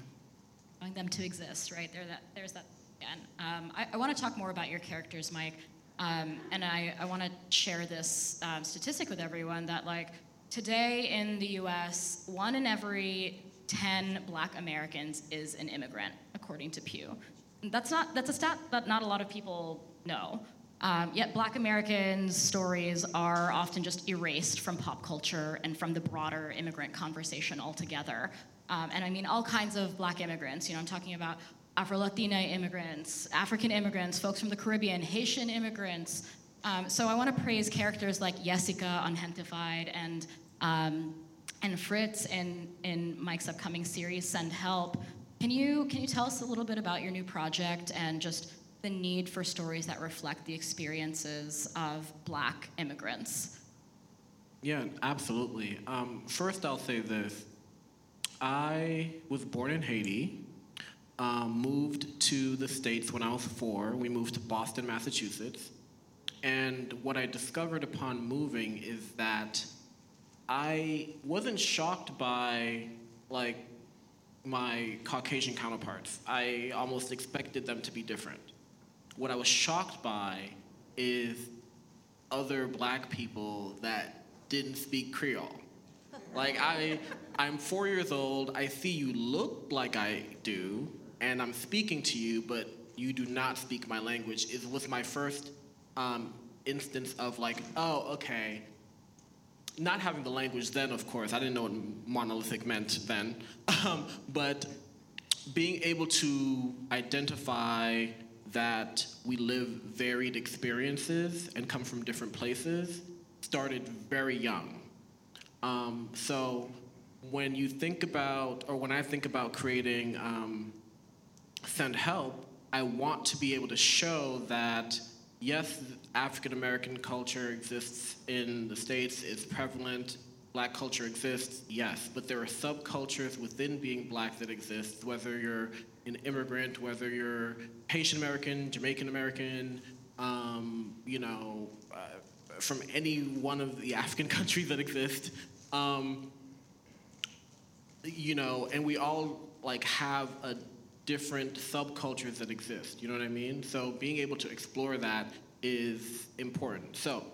Allowing them to exist, right? There, that, there's that again. Um, I, I want to talk more about your characters, Mike, um, and I, I want to share this um, statistic with everyone that like today in the U.S., one in every 10 Black Americans is an immigrant, according to Pew. That's not that's a stat that not a lot of people know. Um, yet Black Americans' stories are often just erased from pop culture and from the broader immigrant conversation altogether. Um, and I mean all kinds of Black immigrants. You know, I'm talking about Afro Latina immigrants, African immigrants, folks from the Caribbean, Haitian immigrants. Um, so I want to praise characters like Jessica on Gentefied and um, and Fritz in in Mike's upcoming series Send Help. Can you can you tell us a little bit about your new project and just the need for stories that reflect the experiences of Black immigrants? Yeah, absolutely. Um, first, I'll say this: I was born in Haiti. Um, moved to the States when I was four. We moved to Boston, Massachusetts. And what I discovered upon moving is that I wasn't shocked by like my Caucasian counterparts. I almost expected them to be different. What I was shocked by is other black people that didn't speak Creole. Like I I'm 4 years old, I see you look like I do and I'm speaking to you but you do not speak my language. It was my first um, instance of like, oh, okay, not having the language then, of course, I didn't know what monolithic meant then, um, but being able to identify that we live varied experiences and come from different places started very young. Um, so when you think about, or when I think about creating um, Send Help, I want to be able to show that yes, African American culture exists in the States, it's prevalent. Black culture exists, yes, but there are subcultures within being black that exist, whether you're an immigrant, whether you're Haitian American, Jamaican American, um, you know, uh, from any one of the African countries that exist. Um, you know, and we all like have a different subcultures that exist. You know what I mean? So being able to explore that is important. So,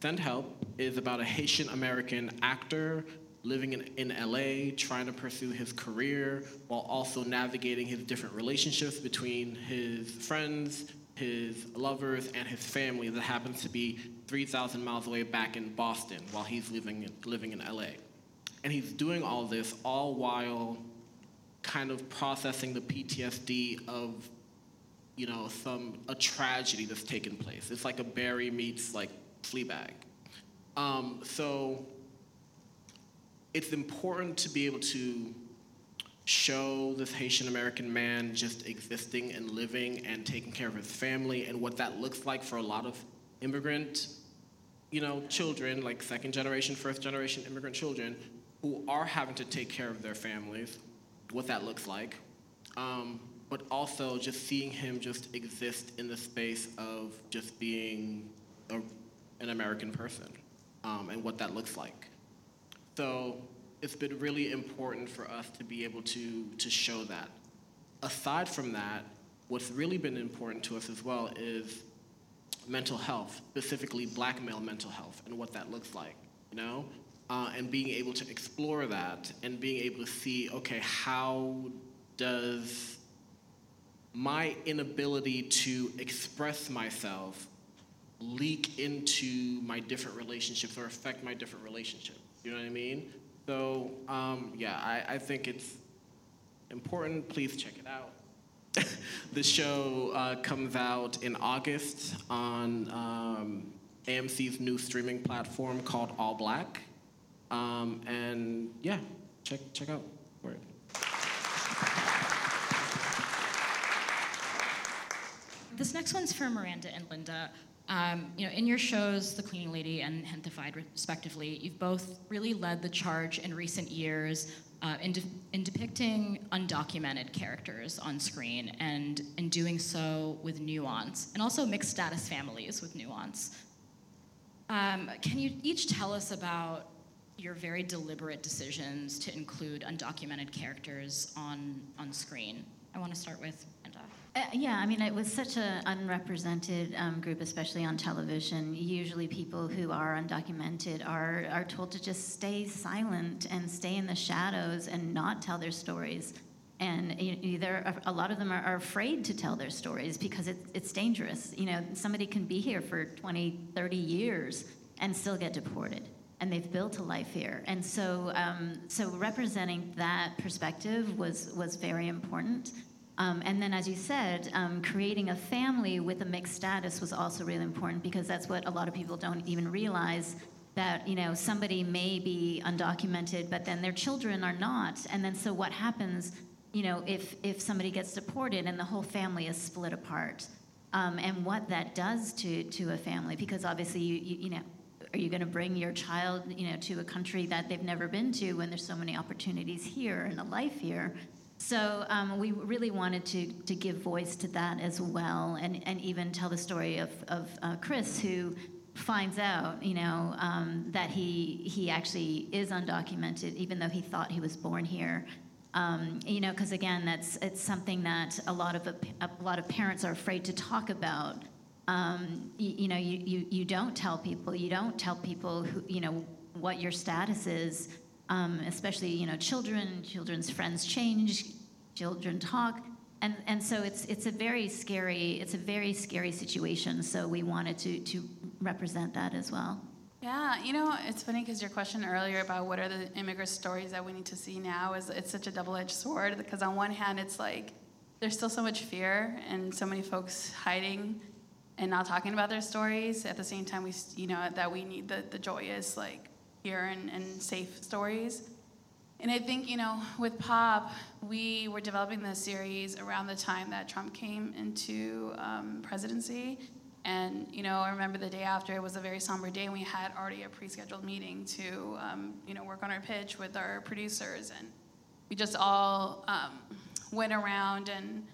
Send Help is about a Haitian American actor living in, in LA, trying to pursue his career while also navigating his different relationships between his friends, his lovers, and his family that happens to be 3,000 miles away back in Boston while he's living in, living in LA. And he's doing all this all while kind of processing the PTSD of you know, some a tragedy that's taken place. It's like a Barry meets like Fleabag. Um, so it's important to be able to show this Haitian American man just existing and living and taking care of his family and what that looks like for a lot of immigrant, you know, children, like second generation, first generation immigrant children who are having to take care of their families, what that looks like. Um, but also just seeing him just exist in the space of just being a, an American person um, and what that looks like. So it's been really important for us to be able to, to show that. Aside from that, what's really been important to us as well is mental health, specifically black male mental health, and what that looks like, you know? Uh, and being able to explore that and being able to see, okay, how does my inability to express myself leak into my different relationships or affect my different relationships? You know what I mean? So, um, yeah, I, I think it's important. Please check it out. the show uh, comes out in August on um, AMC's new streaming platform called ALLBLK. Um, and yeah, check check out for it. This next one's for Miranda and Linda. Um, you know, in your shows, The Cleaning Lady and Gentefied, respectively, you've both really led the charge in recent years uh, in, de- in depicting undocumented characters on screen and in doing so with nuance, and also mixed status families with nuance. Um, can you each tell us about your very deliberate decisions to include undocumented characters on, on screen? I want to start with yeah, I mean, it was such an unrepresented um, group, especially on television. Usually, people who are undocumented are, are told to just stay silent and stay in the shadows and not tell their stories. And you know, a lot of them are, afraid to tell their stories because it, it's dangerous. You know, somebody can be here for 20, 30 years and still get deported and they've built a life here. And so, um, so representing that perspective was was very important. Um, and then, as you said, um, creating a family with a mixed status was also really important because that's what a lot of people don't even realize that you know somebody may be undocumented, but then their children are not. And then, so what happens? You know, if if somebody gets deported and the whole family is split apart, um, and what that does to to a family, because obviously you you, you know are you going to bring your child you know to a country that they've never been to when there's so many opportunities here and a life here so um, we really wanted to, to give voice to that as well, and, and even tell the story of, of uh, Chris, who finds out, you know, um, that he he actually is undocumented, even though he thought he was born here. Um, you know, because again, that's it's something that a lot of a, a, lot of parents are afraid to talk about. Um, you, you, know, you, you you don't tell people, you don't tell people who you know what your status is um, especially you know children, children's friends change, children talk, and and so it's it's a very scary it's a very scary situation. So we wanted to to represent that as well. Yeah, you know, it's funny because your question earlier about what are the immigrant stories that we need to see now is it's such a double-edged sword because on one hand it's like there's still so much fear and so many folks hiding and not talking about their stories. At the same time, we you know that we need the the joyous like here and, and safe stories. And I think, you know, with Pop, we were developing the series around the time that Trump came into um, presidency. And, you know, I remember the day after, it was a very somber day, and we had already a pre scheduled meeting to, um, you know, work on our pitch with our producers. And we just all um, went around, and,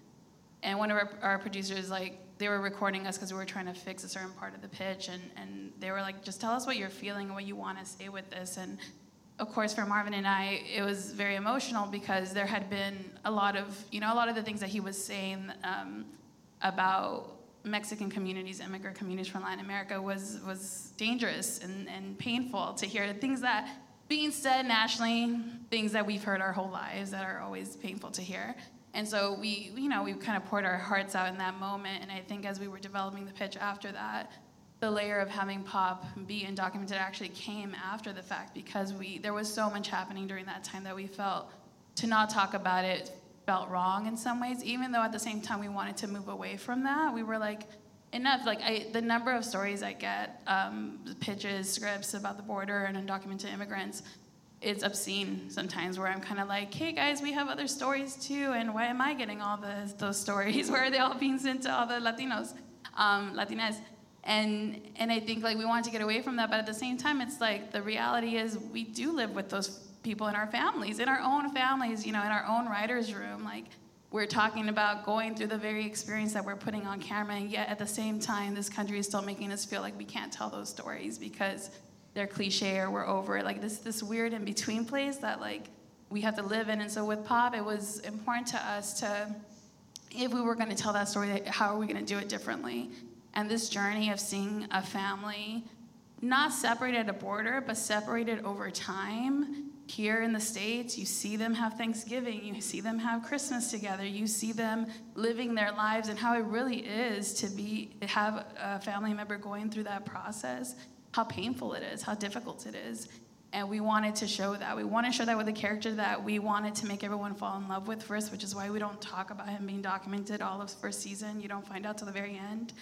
and one of our, our producers, like, they were recording us because we were trying to fix a certain part of the pitch, and, and they were like, just tell us what you're feeling and what you want to say with this. And of course, for Marvin and I, it was very emotional because there had been a lot of, you know, a lot of the things that he was saying um, about Mexican communities, immigrant communities from Latin America was was dangerous and, and painful to hear. Things that being said nationally, things that we've heard our whole lives that are always painful to hear. And so we, you know, we kind of poured our hearts out in that moment. And I think as we were developing the pitch after that, the layer of having pop be undocumented actually came after the fact because we there was so much happening during that time that we felt to not talk about it felt wrong in some ways. Even though at the same time we wanted to move away from that, we were like, enough. Like I, the number of stories I get, um, pitches, scripts about the border and undocumented immigrants it's obscene sometimes where I'm kind of like, hey guys, we have other stories too, and why am I getting all the, those stories? Where are they all being sent to all the Latinos, um, Latinas? And, and I think like we want to get away from that, but at the same time, it's like the reality is we do live with those people in our families, in our own families, you know, in our own writer's room. Like we're talking about going through the very experience that we're putting on camera, and yet at the same time, this country is still making us feel like we can't tell those stories because they're cliche or we're over it. Like this this weird in between place that like we have to live in. And so with pop, it was important to us to, if we were going to tell that story, how are we going to do it differently? And this journey of seeing a family not separated at a border, but separated over time. Here in the States, you see them have Thanksgiving, you see them have Christmas together, you see them living their lives and how it really is to be have a family member going through that process, how painful it is, how difficult it is. And we wanted to show that. We want to show that with a character that we wanted to make everyone fall in love with first, which is why we don't talk about him being documented all of first season. You don't find out till the very end.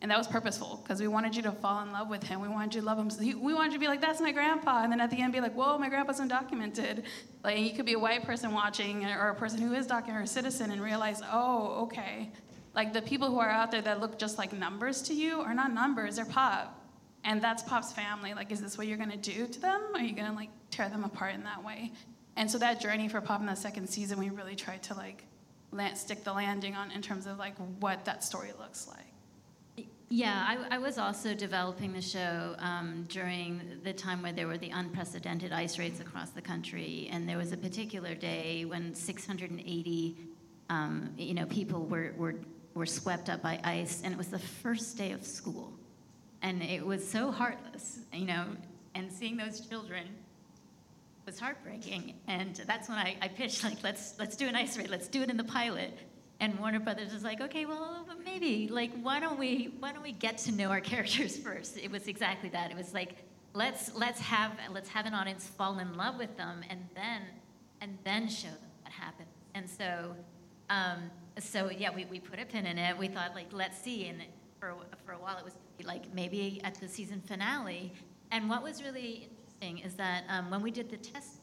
And that was purposeful because we wanted you to fall in love with him. We wanted you to love him. We wanted you to be like, that's my grandpa. And then at the end, be like, whoa, my grandpa's undocumented. Like, you could be a white person watching or a person who is documented or a citizen and realize, oh, okay. Like, the people who are out there that look just like numbers to you are not numbers, they're pop and that's pop's family. Like is this what you're going to do to them? Are you going to like tear them apart in that way? And so that journey for pop in the second season we really tried to like land, stick the landing on in terms of like what that story looks like. Yeah i, I was also developing the show um, during the time where there were the unprecedented ice raids across the country. And there was a particular day when 680 um, you know people were, were, were swept up by ice. And it was the first day of school and it was so heartless, you know, and seeing those children was heartbreaking. And that's when I, I pitched, like, let's, let's do an ice raid, let's do it in the pilot. And Warner Brothers was like, okay, well, maybe, like, why don't we, why don't we get to know our characters first? It was exactly that. It was like, let's, let's have, let's have an audience fall in love with them, and then, and then show them what happened. And so, um, so yeah, we, we put a pin in it. We thought, like, let's see. And for, for a while, it was like maybe at the season finale. And what was really interesting is that um, when we did the test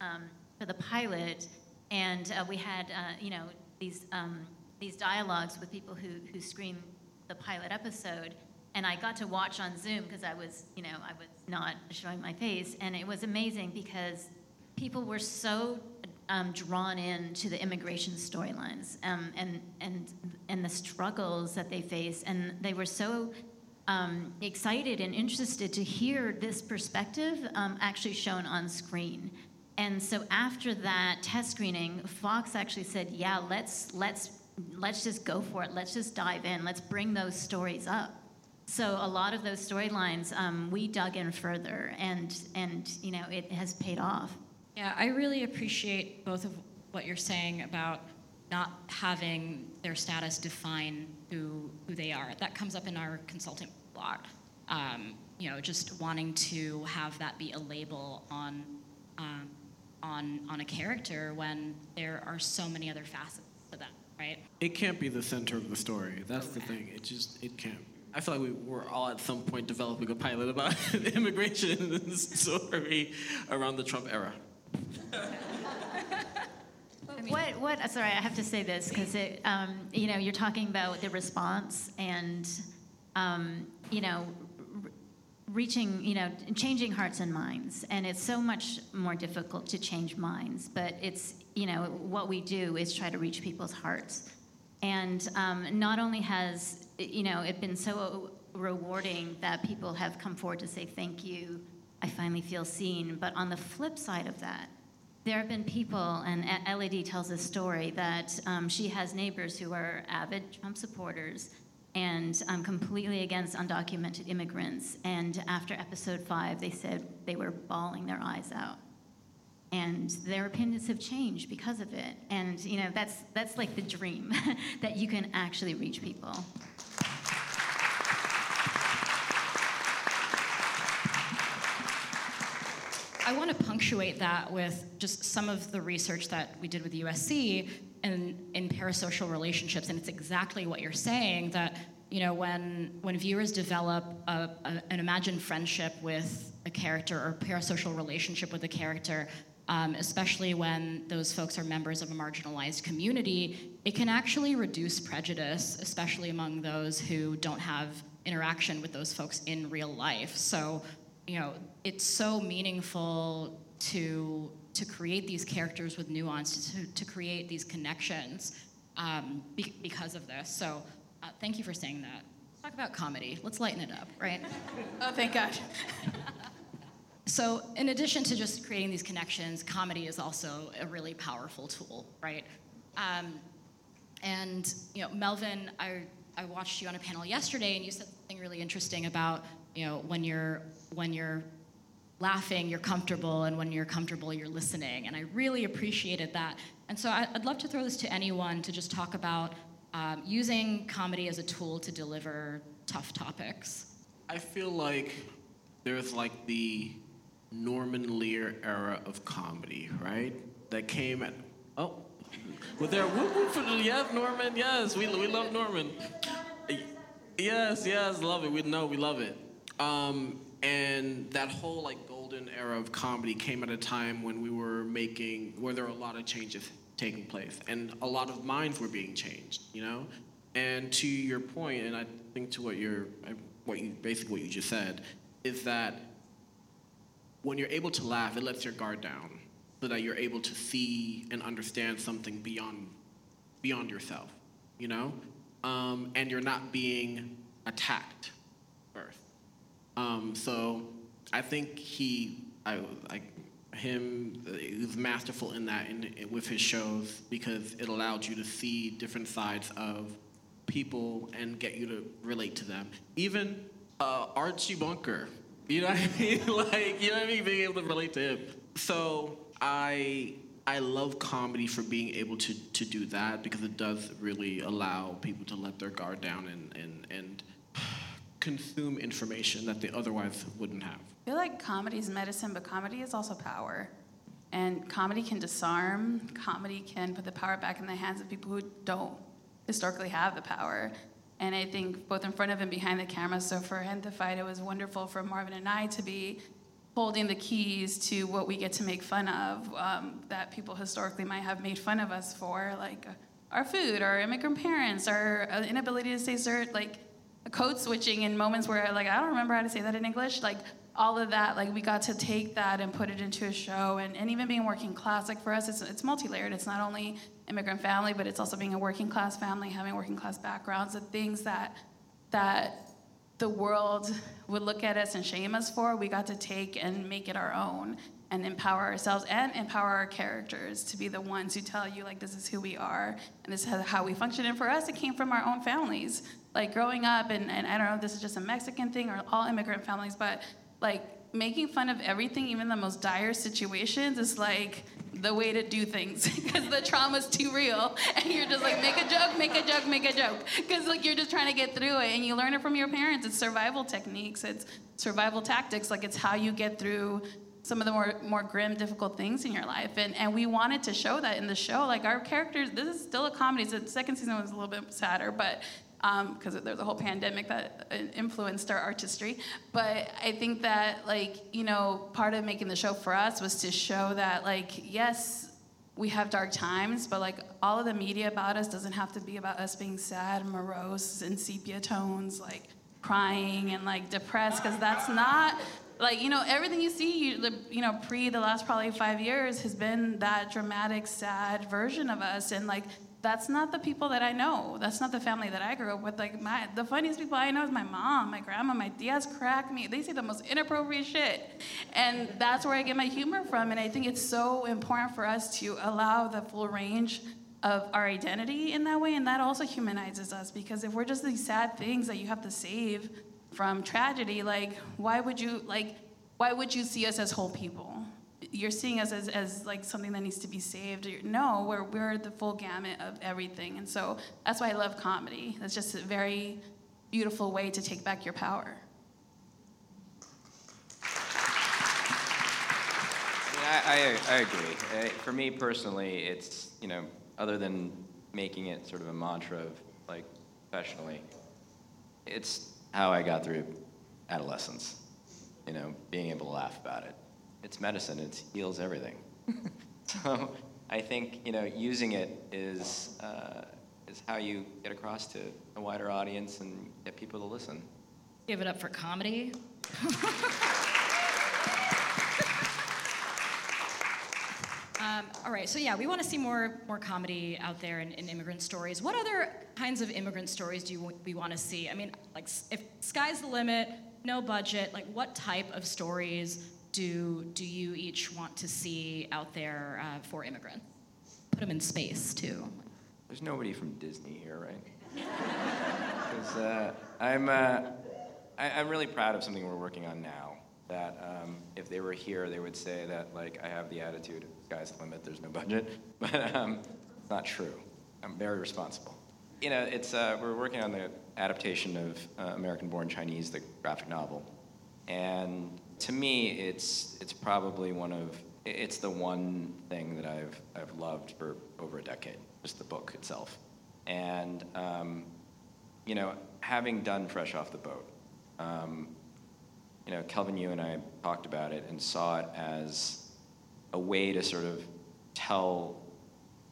um, for the pilot, and uh, we had uh, you know these um, these dialogues with people who who screened the pilot episode, and I got to watch on Zoom because I was you know I was not showing my face, and it was amazing because people were so um, drawn in to the immigration storylines um, and and and the struggles that they face, and they were so um, excited and interested to hear this perspective um, actually shown on screen. And so after that test screening, Fox actually said, "Yeah, let's let's let's just go for it. Let's just dive in. Let's bring those stories up." So a lot of those storylines, um, we dug in further, and and you know it has paid off. Yeah, I really appreciate both of what you're saying about not having their status define who who they are. That comes up in our consultant blog. Um, you know, just wanting to have that be a label on um, on on a character when there are so many other facets to that, right? It can't be the center of the story. That's the thing. It just it can't. I feel like we were all at some point developing a pilot about the immigration story around the Trump era. what sorry i have to say this because um, you know you're talking about the response and um, you know reaching you know changing hearts and minds. And it's so much more difficult to change minds but it's you know what we do is try to reach people's hearts. And um, not only has you know it been so rewarding that people have come forward to say thank you. I finally feel seen. But on the flip side of that there have been people, and LED tells a story that um, she has neighbors who are avid Trump supporters and um, completely against undocumented immigrants. And after episode five, they said they were bawling their eyes out. And their opinions have changed because of it. And you know, that's that's like the dream that you can actually reach people. I want to punctuate that with just some of the research that we did with USC in, in parasocial relationships, and it's exactly what you're saying that you know when when viewers develop a, a, an imagined friendship with a character or parasocial relationship with a character, um, especially when those folks are members of a marginalized community, it can actually reduce prejudice, especially among those who don't have interaction with those folks in real life. So you know, it's so meaningful to to create these characters with nuance, to, to create these connections um, be, because of this. So, uh, thank you for saying that. Let's talk about comedy. Let's lighten it up, right? oh, thank God. so, in addition to just creating these connections, comedy is also a really powerful tool, right? Um, and you know, Melvin, I I watched you on a panel yesterday, and you said something really interesting about you know when you're when you're laughing, you're comfortable, and when you're comfortable, you're listening. And I really appreciated that. And so I, would love to throw this to anyone to just talk about um, using comedy as a tool to deliver tough topics. I feel like there's like the Norman Lear era of comedy, right? That came at oh, well there whoop whoop yes Norman yes we we love Norman, yes yes love it we know we love it, um, and that whole like golden era of comedy came at a time when we were making where there were a lot of changes taking place and a lot of minds were being changed, you know, and to your point, and I think to what you're what you basically what you just said is that when you're able to laugh, it lets your guard down so that you're able to see and understand something beyond beyond yourself, you know, um, and you're not being attacked. Um, so I think he, I, I him, he was masterful in that in, in, with his shows because it allowed you to see different sides of people and get you to relate to them. Even uh, Archie Bunker, you know what I mean? like, you know what I mean? Being able to relate to him. So I I love comedy for being able to to do that because it does really allow people to let their guard down and and and consume information that they otherwise wouldn't have. I feel like comedy is medicine, but comedy is also power. And comedy can disarm, comedy can put the power back in the hands of people who don't historically have the power. And I think both in front of and behind the camera. So for Gentefied, it was wonderful for Marvin and I to be holding the keys to what we get to make fun of um, that people historically might have made fun of us for, like our food, our immigrant parents, our uh, inability to say certain, like code switching in moments where like I don't remember how to say that in English, like all of that, like we got to take that and put it into a show, and, and even being working class, like for us, it's, it's multi-layered. It's not only immigrant family, but it's also being a working class family, having working class backgrounds, the things that that the world would look at us and shame us for, we got to take and make it our own and empower ourselves and empower our characters to be the ones who tell you like this is who we are and this is how we function. And for us, it came from our own families. Like growing up, and, and I don't know if this is just a Mexican thing or all immigrant families, but like making fun of everything, even the most dire situations, is like the way to do things. Because the trauma's too real and you're just like make a joke make a joke make a joke. Because like you're just trying to get through it and you learn it from your parents. It's survival techniques it's survival tactics like it's how you get through some of the more more grim difficult things in your life and and we wanted to show that in the show. Like our characters this is still a comedy so the second season was a little bit sadder but because um, there's a whole pandemic that uh, influenced our artistry. But I think that, like, you know, part of making the show for us was to show that, like, yes, we have dark times, but like all of the media about us doesn't have to be about us being sad, morose, and sepia tones, like crying and like depressed, because that's not like you know everything you see you, you know pre the last probably five years has been that dramatic sad version of us and like that's not the people that I know. That's not the family that I grew up with. Like my the funniest people I know is my mom, my grandma, my tias crack me. They say the most inappropriate shit. And that's where I get my humor from. And I think it's so important for us to allow the full range of our identity in that way. And that also humanizes us because if we're just these sad things that you have to save from tragedy, like why would you like why would you see us as whole people? You're seeing us as, as like something that needs to be saved. No, we're, we're the full gamut of everything. And so that's why I love comedy. It's just a very beautiful way to take back your power. I, I, I agree. Uh, for me personally, it's, you know, other than making it sort of a mantra of like professionally, it's how I got through adolescence, you know, being able to laugh about it it's medicine. It heals everything. so I think you know using it is uh, is how you get across to a wider audience and get people to listen. Give it up for comedy. Um, all right, so yeah, we want to see more more comedy out there in, in, immigrant stories. What other kinds of immigrant stories do you, we want to see? I mean, like if sky's the limit, no budget, like what type of stories do do you each want to see out there uh, for immigrants? Put them in space too. There's nobody from Disney here, right? It's, uh, I'm, uh, I, I'm really proud of something we're working on now. That um, if they were here, they would say that like I have the attitude, sky's the limit, there's no budget. But um, it's not true. I'm very responsible. You know, it's uh, we're working on the adaptation of uh, American-born Chinese, the graphic novel, and to me, it's it's probably one of it's the one thing that I've I've loved for over a decade, just the book itself, and um, you know, having done Fresh Off the Boat, um, you know, Kelvin, you and I talked about it and saw it as a way to sort of tell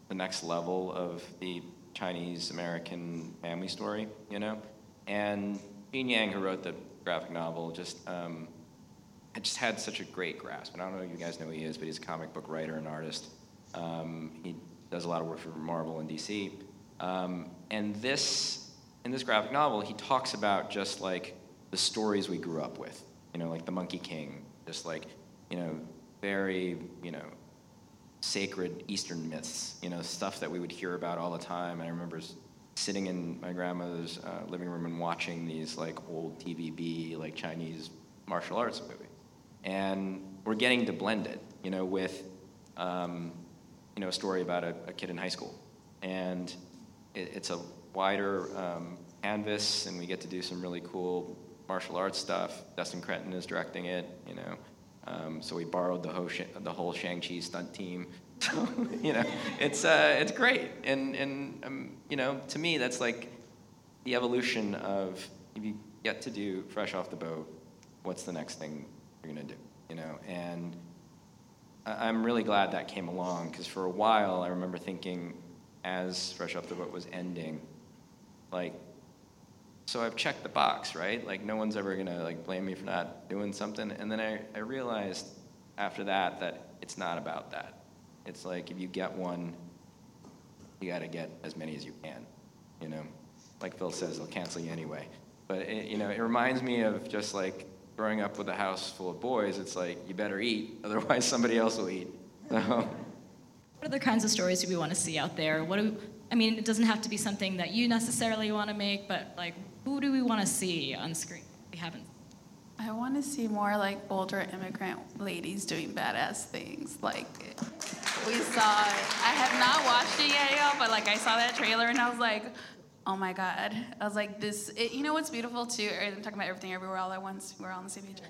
the next level of the Chinese American family story, you know? And Gene Yang, who wrote the graphic novel, just um, just had such a great grasp. And I don't know if you guys know who he is, but he's a comic book writer and artist. Um, he does a lot of work for Marvel and DC. Um, and this, in this graphic novel, he talks about just like the stories we grew up with, you know, like the Monkey King, just like, you know, very, you know, sacred Eastern myths, you know, stuff that we would hear about all the time. And I remember sitting in my grandmother's uh, living room and watching these like old TVB, like Chinese martial arts movies. And we're getting to blend it, you know, with, um, you know, a story about a, a, kid in high school. And it, it's a wider um, canvas, and we get to do some really cool martial arts stuff. Destin Cretton is directing it, you know. Um, so we borrowed the whole, the whole Shang-Chi stunt team. So, you know, it's, uh, it's great. And, and um, you know, to me, that's like the evolution of if you get to do Fresh Off the Boat, what's the next thing you're going to do? You know, and I'm really glad that came along because for a while I remember thinking as Fresh Off the Boat was ending, like, so I've checked the box, right? Like no one's ever gonna like blame me for not doing something. And then I, I realized after that that it's not about that. It's like if you get one, you gotta get as many as you can. You know, like Phil says, they'll cancel you anyway. But it, you know, it reminds me of just like growing up with a house full of boys. It's like you better eat, otherwise somebody else will eat. So. What other kinds of stories do we want to see out there? What do I mean? It doesn't have to be something that you necessarily want to make, but like who do we want to see on screen? We haven't. I want to see more like older immigrant ladies doing badass things. Like we saw, I have not watched it yet, y'all, but like I saw that trailer and I was like, oh my god. I was like, this. It, you know what's beautiful too? I'm talking about everything everywhere all at once. We're all on the same page.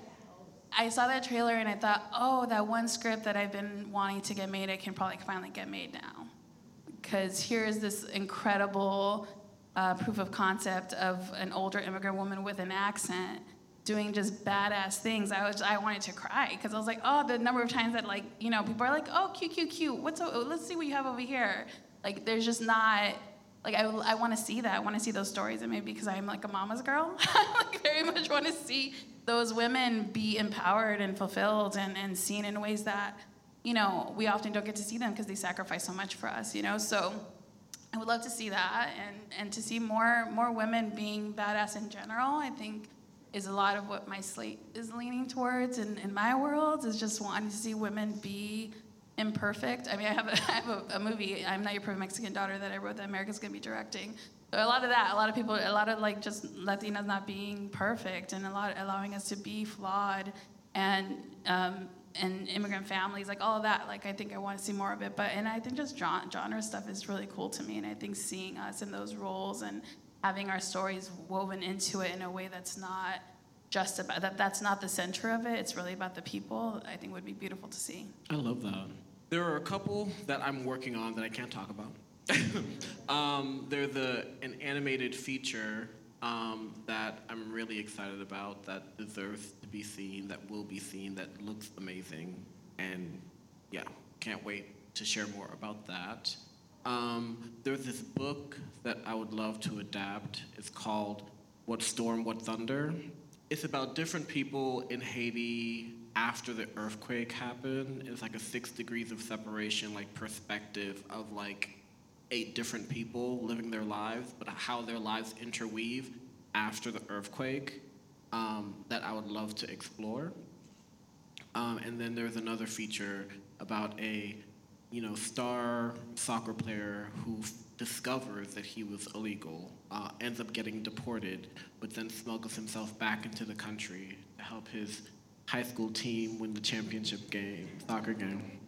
I saw that trailer and I thought, oh, that one script that I've been wanting to get made, it can probably finally get made now. Because here's this incredible uh, proof of concept of an older immigrant woman with an accent doing just badass things. I was I wanted to cry because I was like, oh, the number of times that like you know people are like, oh, cute, cute, cute. What's oh, let's see what you have over here. Like there's just not like I, I want to see that. I want to see those stories, and maybe because I'm like a mama's girl, I like very much want to see those women be empowered and fulfilled and, and seen in ways that you know we often don't get to see them because they sacrifice so much for us. You know, so I would love to see that and, and to see more more women being badass in general. I think is a lot of what my slate is leaning towards in, in my world is just wanting to see women be imperfect. I mean, I have a, I have a, a movie, I'm Not Your Perfect Mexican Daughter, that I wrote that America's gonna be directing. A lot of that, a lot of people, a lot of like just Latinas not being perfect and a lot allowing us to be flawed and um, and immigrant families, like all of that. Like I think I want to see more of it. But and I think just genre stuff is really cool to me. And I think seeing us in those roles and having our stories woven into it in a way that's not just about that. That's not the center of it. It's really about the people. I think would be beautiful to see. I love that. There are a couple that I'm working on that I can't talk about. um, they're the an animated feature um, that I'm really excited about that deserves to be seen, that will be seen, that looks amazing. And yeah, can't wait to share more about that. Um, there's this book that I would love to adapt. It's called What Storm, What Thunder. It's about different people in Haiti after the earthquake happened. It's like a six degrees of separation, like perspective of like eight different people living their lives, but how their lives interweave after the earthquake um, that I would love to explore. Um, and then there's another feature about a you know, star soccer player who discovers that he was illegal, uh, ends up getting deported, but then smuggles himself back into the country to help his high school team win the championship game, soccer game.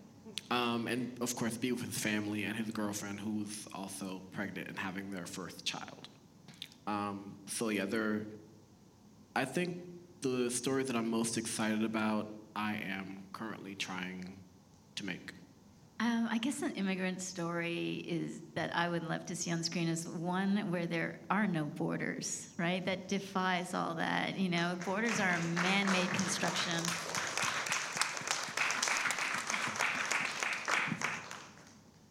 Um, and of course, be with his family and his girlfriend, who's also pregnant and having their first child. Um, so yeah, they're. I think the story that I'm most excited about, I am currently trying to make. Um, I guess an immigrant story is that I would love to see on screen is one where there are no borders, right? That defies all that. You know, borders are a man-made construction.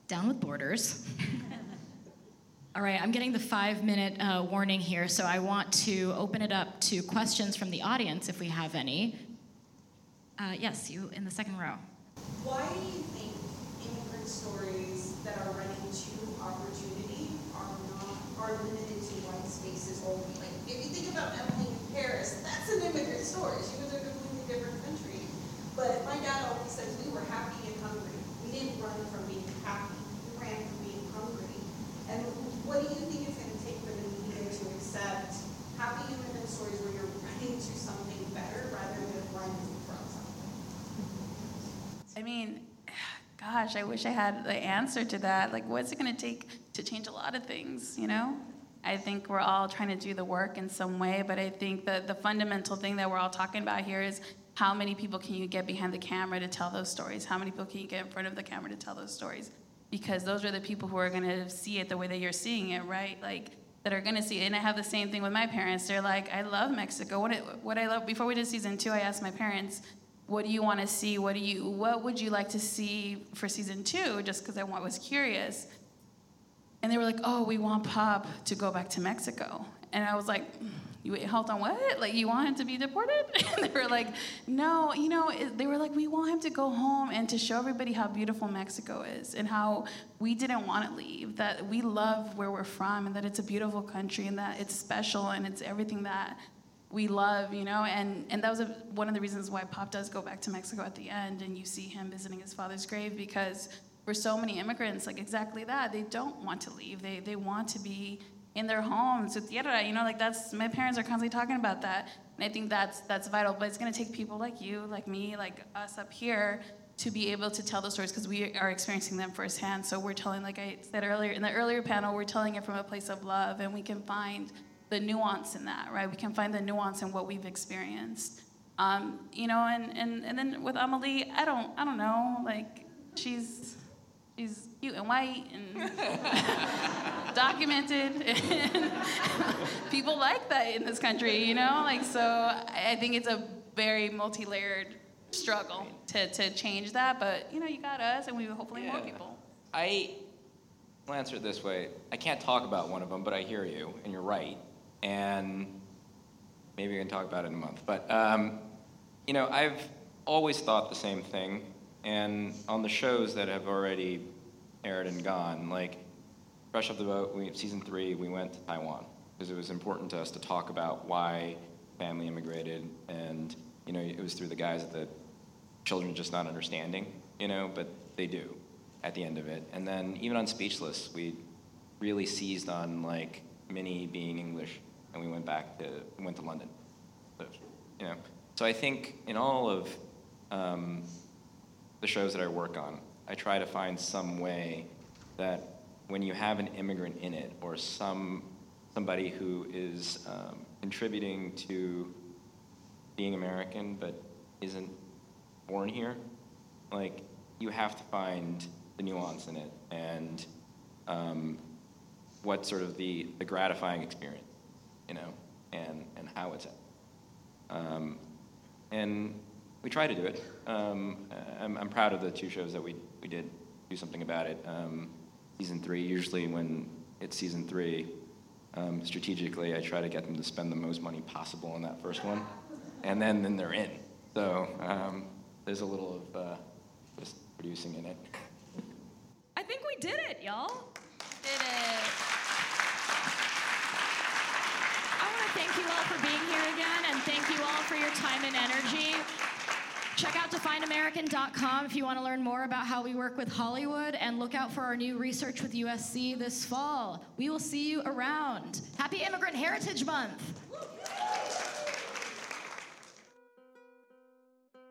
Down with borders. All right, I'm getting the five minute uh, warning here, so I want to open it up to questions from the audience if we have any. Uh, yes, you in the second row. Why do you think immigrant stories that are running to opportunity are not are limited to white spaces only? Like if you think about Emily in Paris, that's an immigrant story. She was a completely different country. But my dad always says we were happy and hungry. We didn't run from being happy. We ran from being hungry. And what do you think it's going to take for the media to accept happy immigrant stories where you're running to something better rather than running from something? I mean, gosh, I wish I had the answer to that. Like, what's it going to take to change a lot of things, you know? I think we're all trying to do the work in some way, but I think that the fundamental thing that we're all talking about here is how many people can you get behind the camera to tell those stories? How many people can you get in front of the camera to tell those stories? Because those are the people who are going to see it the way that you're seeing it, right? Like, that are going to see it. And I have the same thing with my parents. They're like, I love Mexico. What, what I love, before we did season two, I asked my parents, what do you want to see? What do you, what would you like to see for season two? Just because I was curious. And they were like, oh, we want Pop to go back to Mexico. And I was like, you hold on, what? Like, you want him to be deported? And they were like, no, you know, they were like, we want him to go home and to show everybody how beautiful Mexico is and how we didn't want to leave, that we love where we're from and that it's a beautiful country and that it's special and it's everything that we love, you know, and, and that was a, one of the reasons why Pop does go back to Mexico at the end, and you see him visiting his father's grave because for so many immigrants, like exactly that, they don't want to leave. They they want to be in their homes with tierra, you know, like that's my parents are constantly talking about that, and I think that's that's vital. But it's gonna take people like you, like me, like us up here. To be able to tell those stories because we are experiencing them firsthand. So we're telling, like I said earlier in the earlier panel, we're telling it from a place of love, and we can find the nuance in that, right? We can find the nuance in what we've experienced. Um, you know, and, and, and then with Emily, I don't I don't know, like she's she's cute and white and documented and people like that in this country, you know? Like so I think it's a very multi-layered struggle to, to change that, but you know, you got us and we hopefully more Yeah. people. I will answer it this way. I can't talk about one of them, but I hear you, and you're right. And maybe we can talk about it in a month. But um, you know, I've always thought the same thing. And on the shows that have already aired and gone, like Fresh Off the Boat, we, season three, we went to Taiwan because it was important to us to talk about why family immigrated, and you know, it was through the guise that children just not understanding, you know, but they do at the end of it. And then even on Speechless, we really seized on like Minnie being English, and we went back to went to London. So, you know, so I think in all of um, the shows that I work on, I try to find some way that when you have an immigrant in it or some somebody who is um, contributing to being American but isn't born here, like you have to find the nuance in it and um, what sort of the, the gratifying experience, you know, and, and how it's um, and we try to do it. Um, I'm, I'm proud of the two shows that we, we did do something about it. Um, season three, usually when it's season three, um, strategically, I try to get them to spend the most money possible on that first one, and then, then they're in. So um, there's a little of uh, just producing in it. I think we did it, y'all. Did it. I want to thank you all for being here again, and thank you all for your time and energy. Check out defineamerican.com if you want to learn more about how we work with Hollywood and look out for our new research with USC this fall. We will see you around. Happy Immigrant Heritage Month!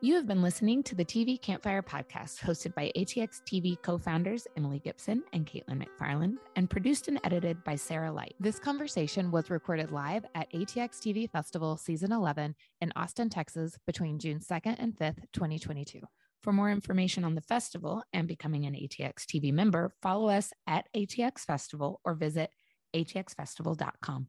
You have been listening to the TV Campfire podcast, hosted by ATX TV co founders Emily Gibson and Caitlin McFarland, and produced and edited by Sarah Light. This conversation was recorded live at ATX TV Festival Season 11 in Austin, Texas, between June 2nd and 5th, 2022. For more information on the festival and becoming an ATX TV member, follow us at ATX Festival or visit atxfestival.com.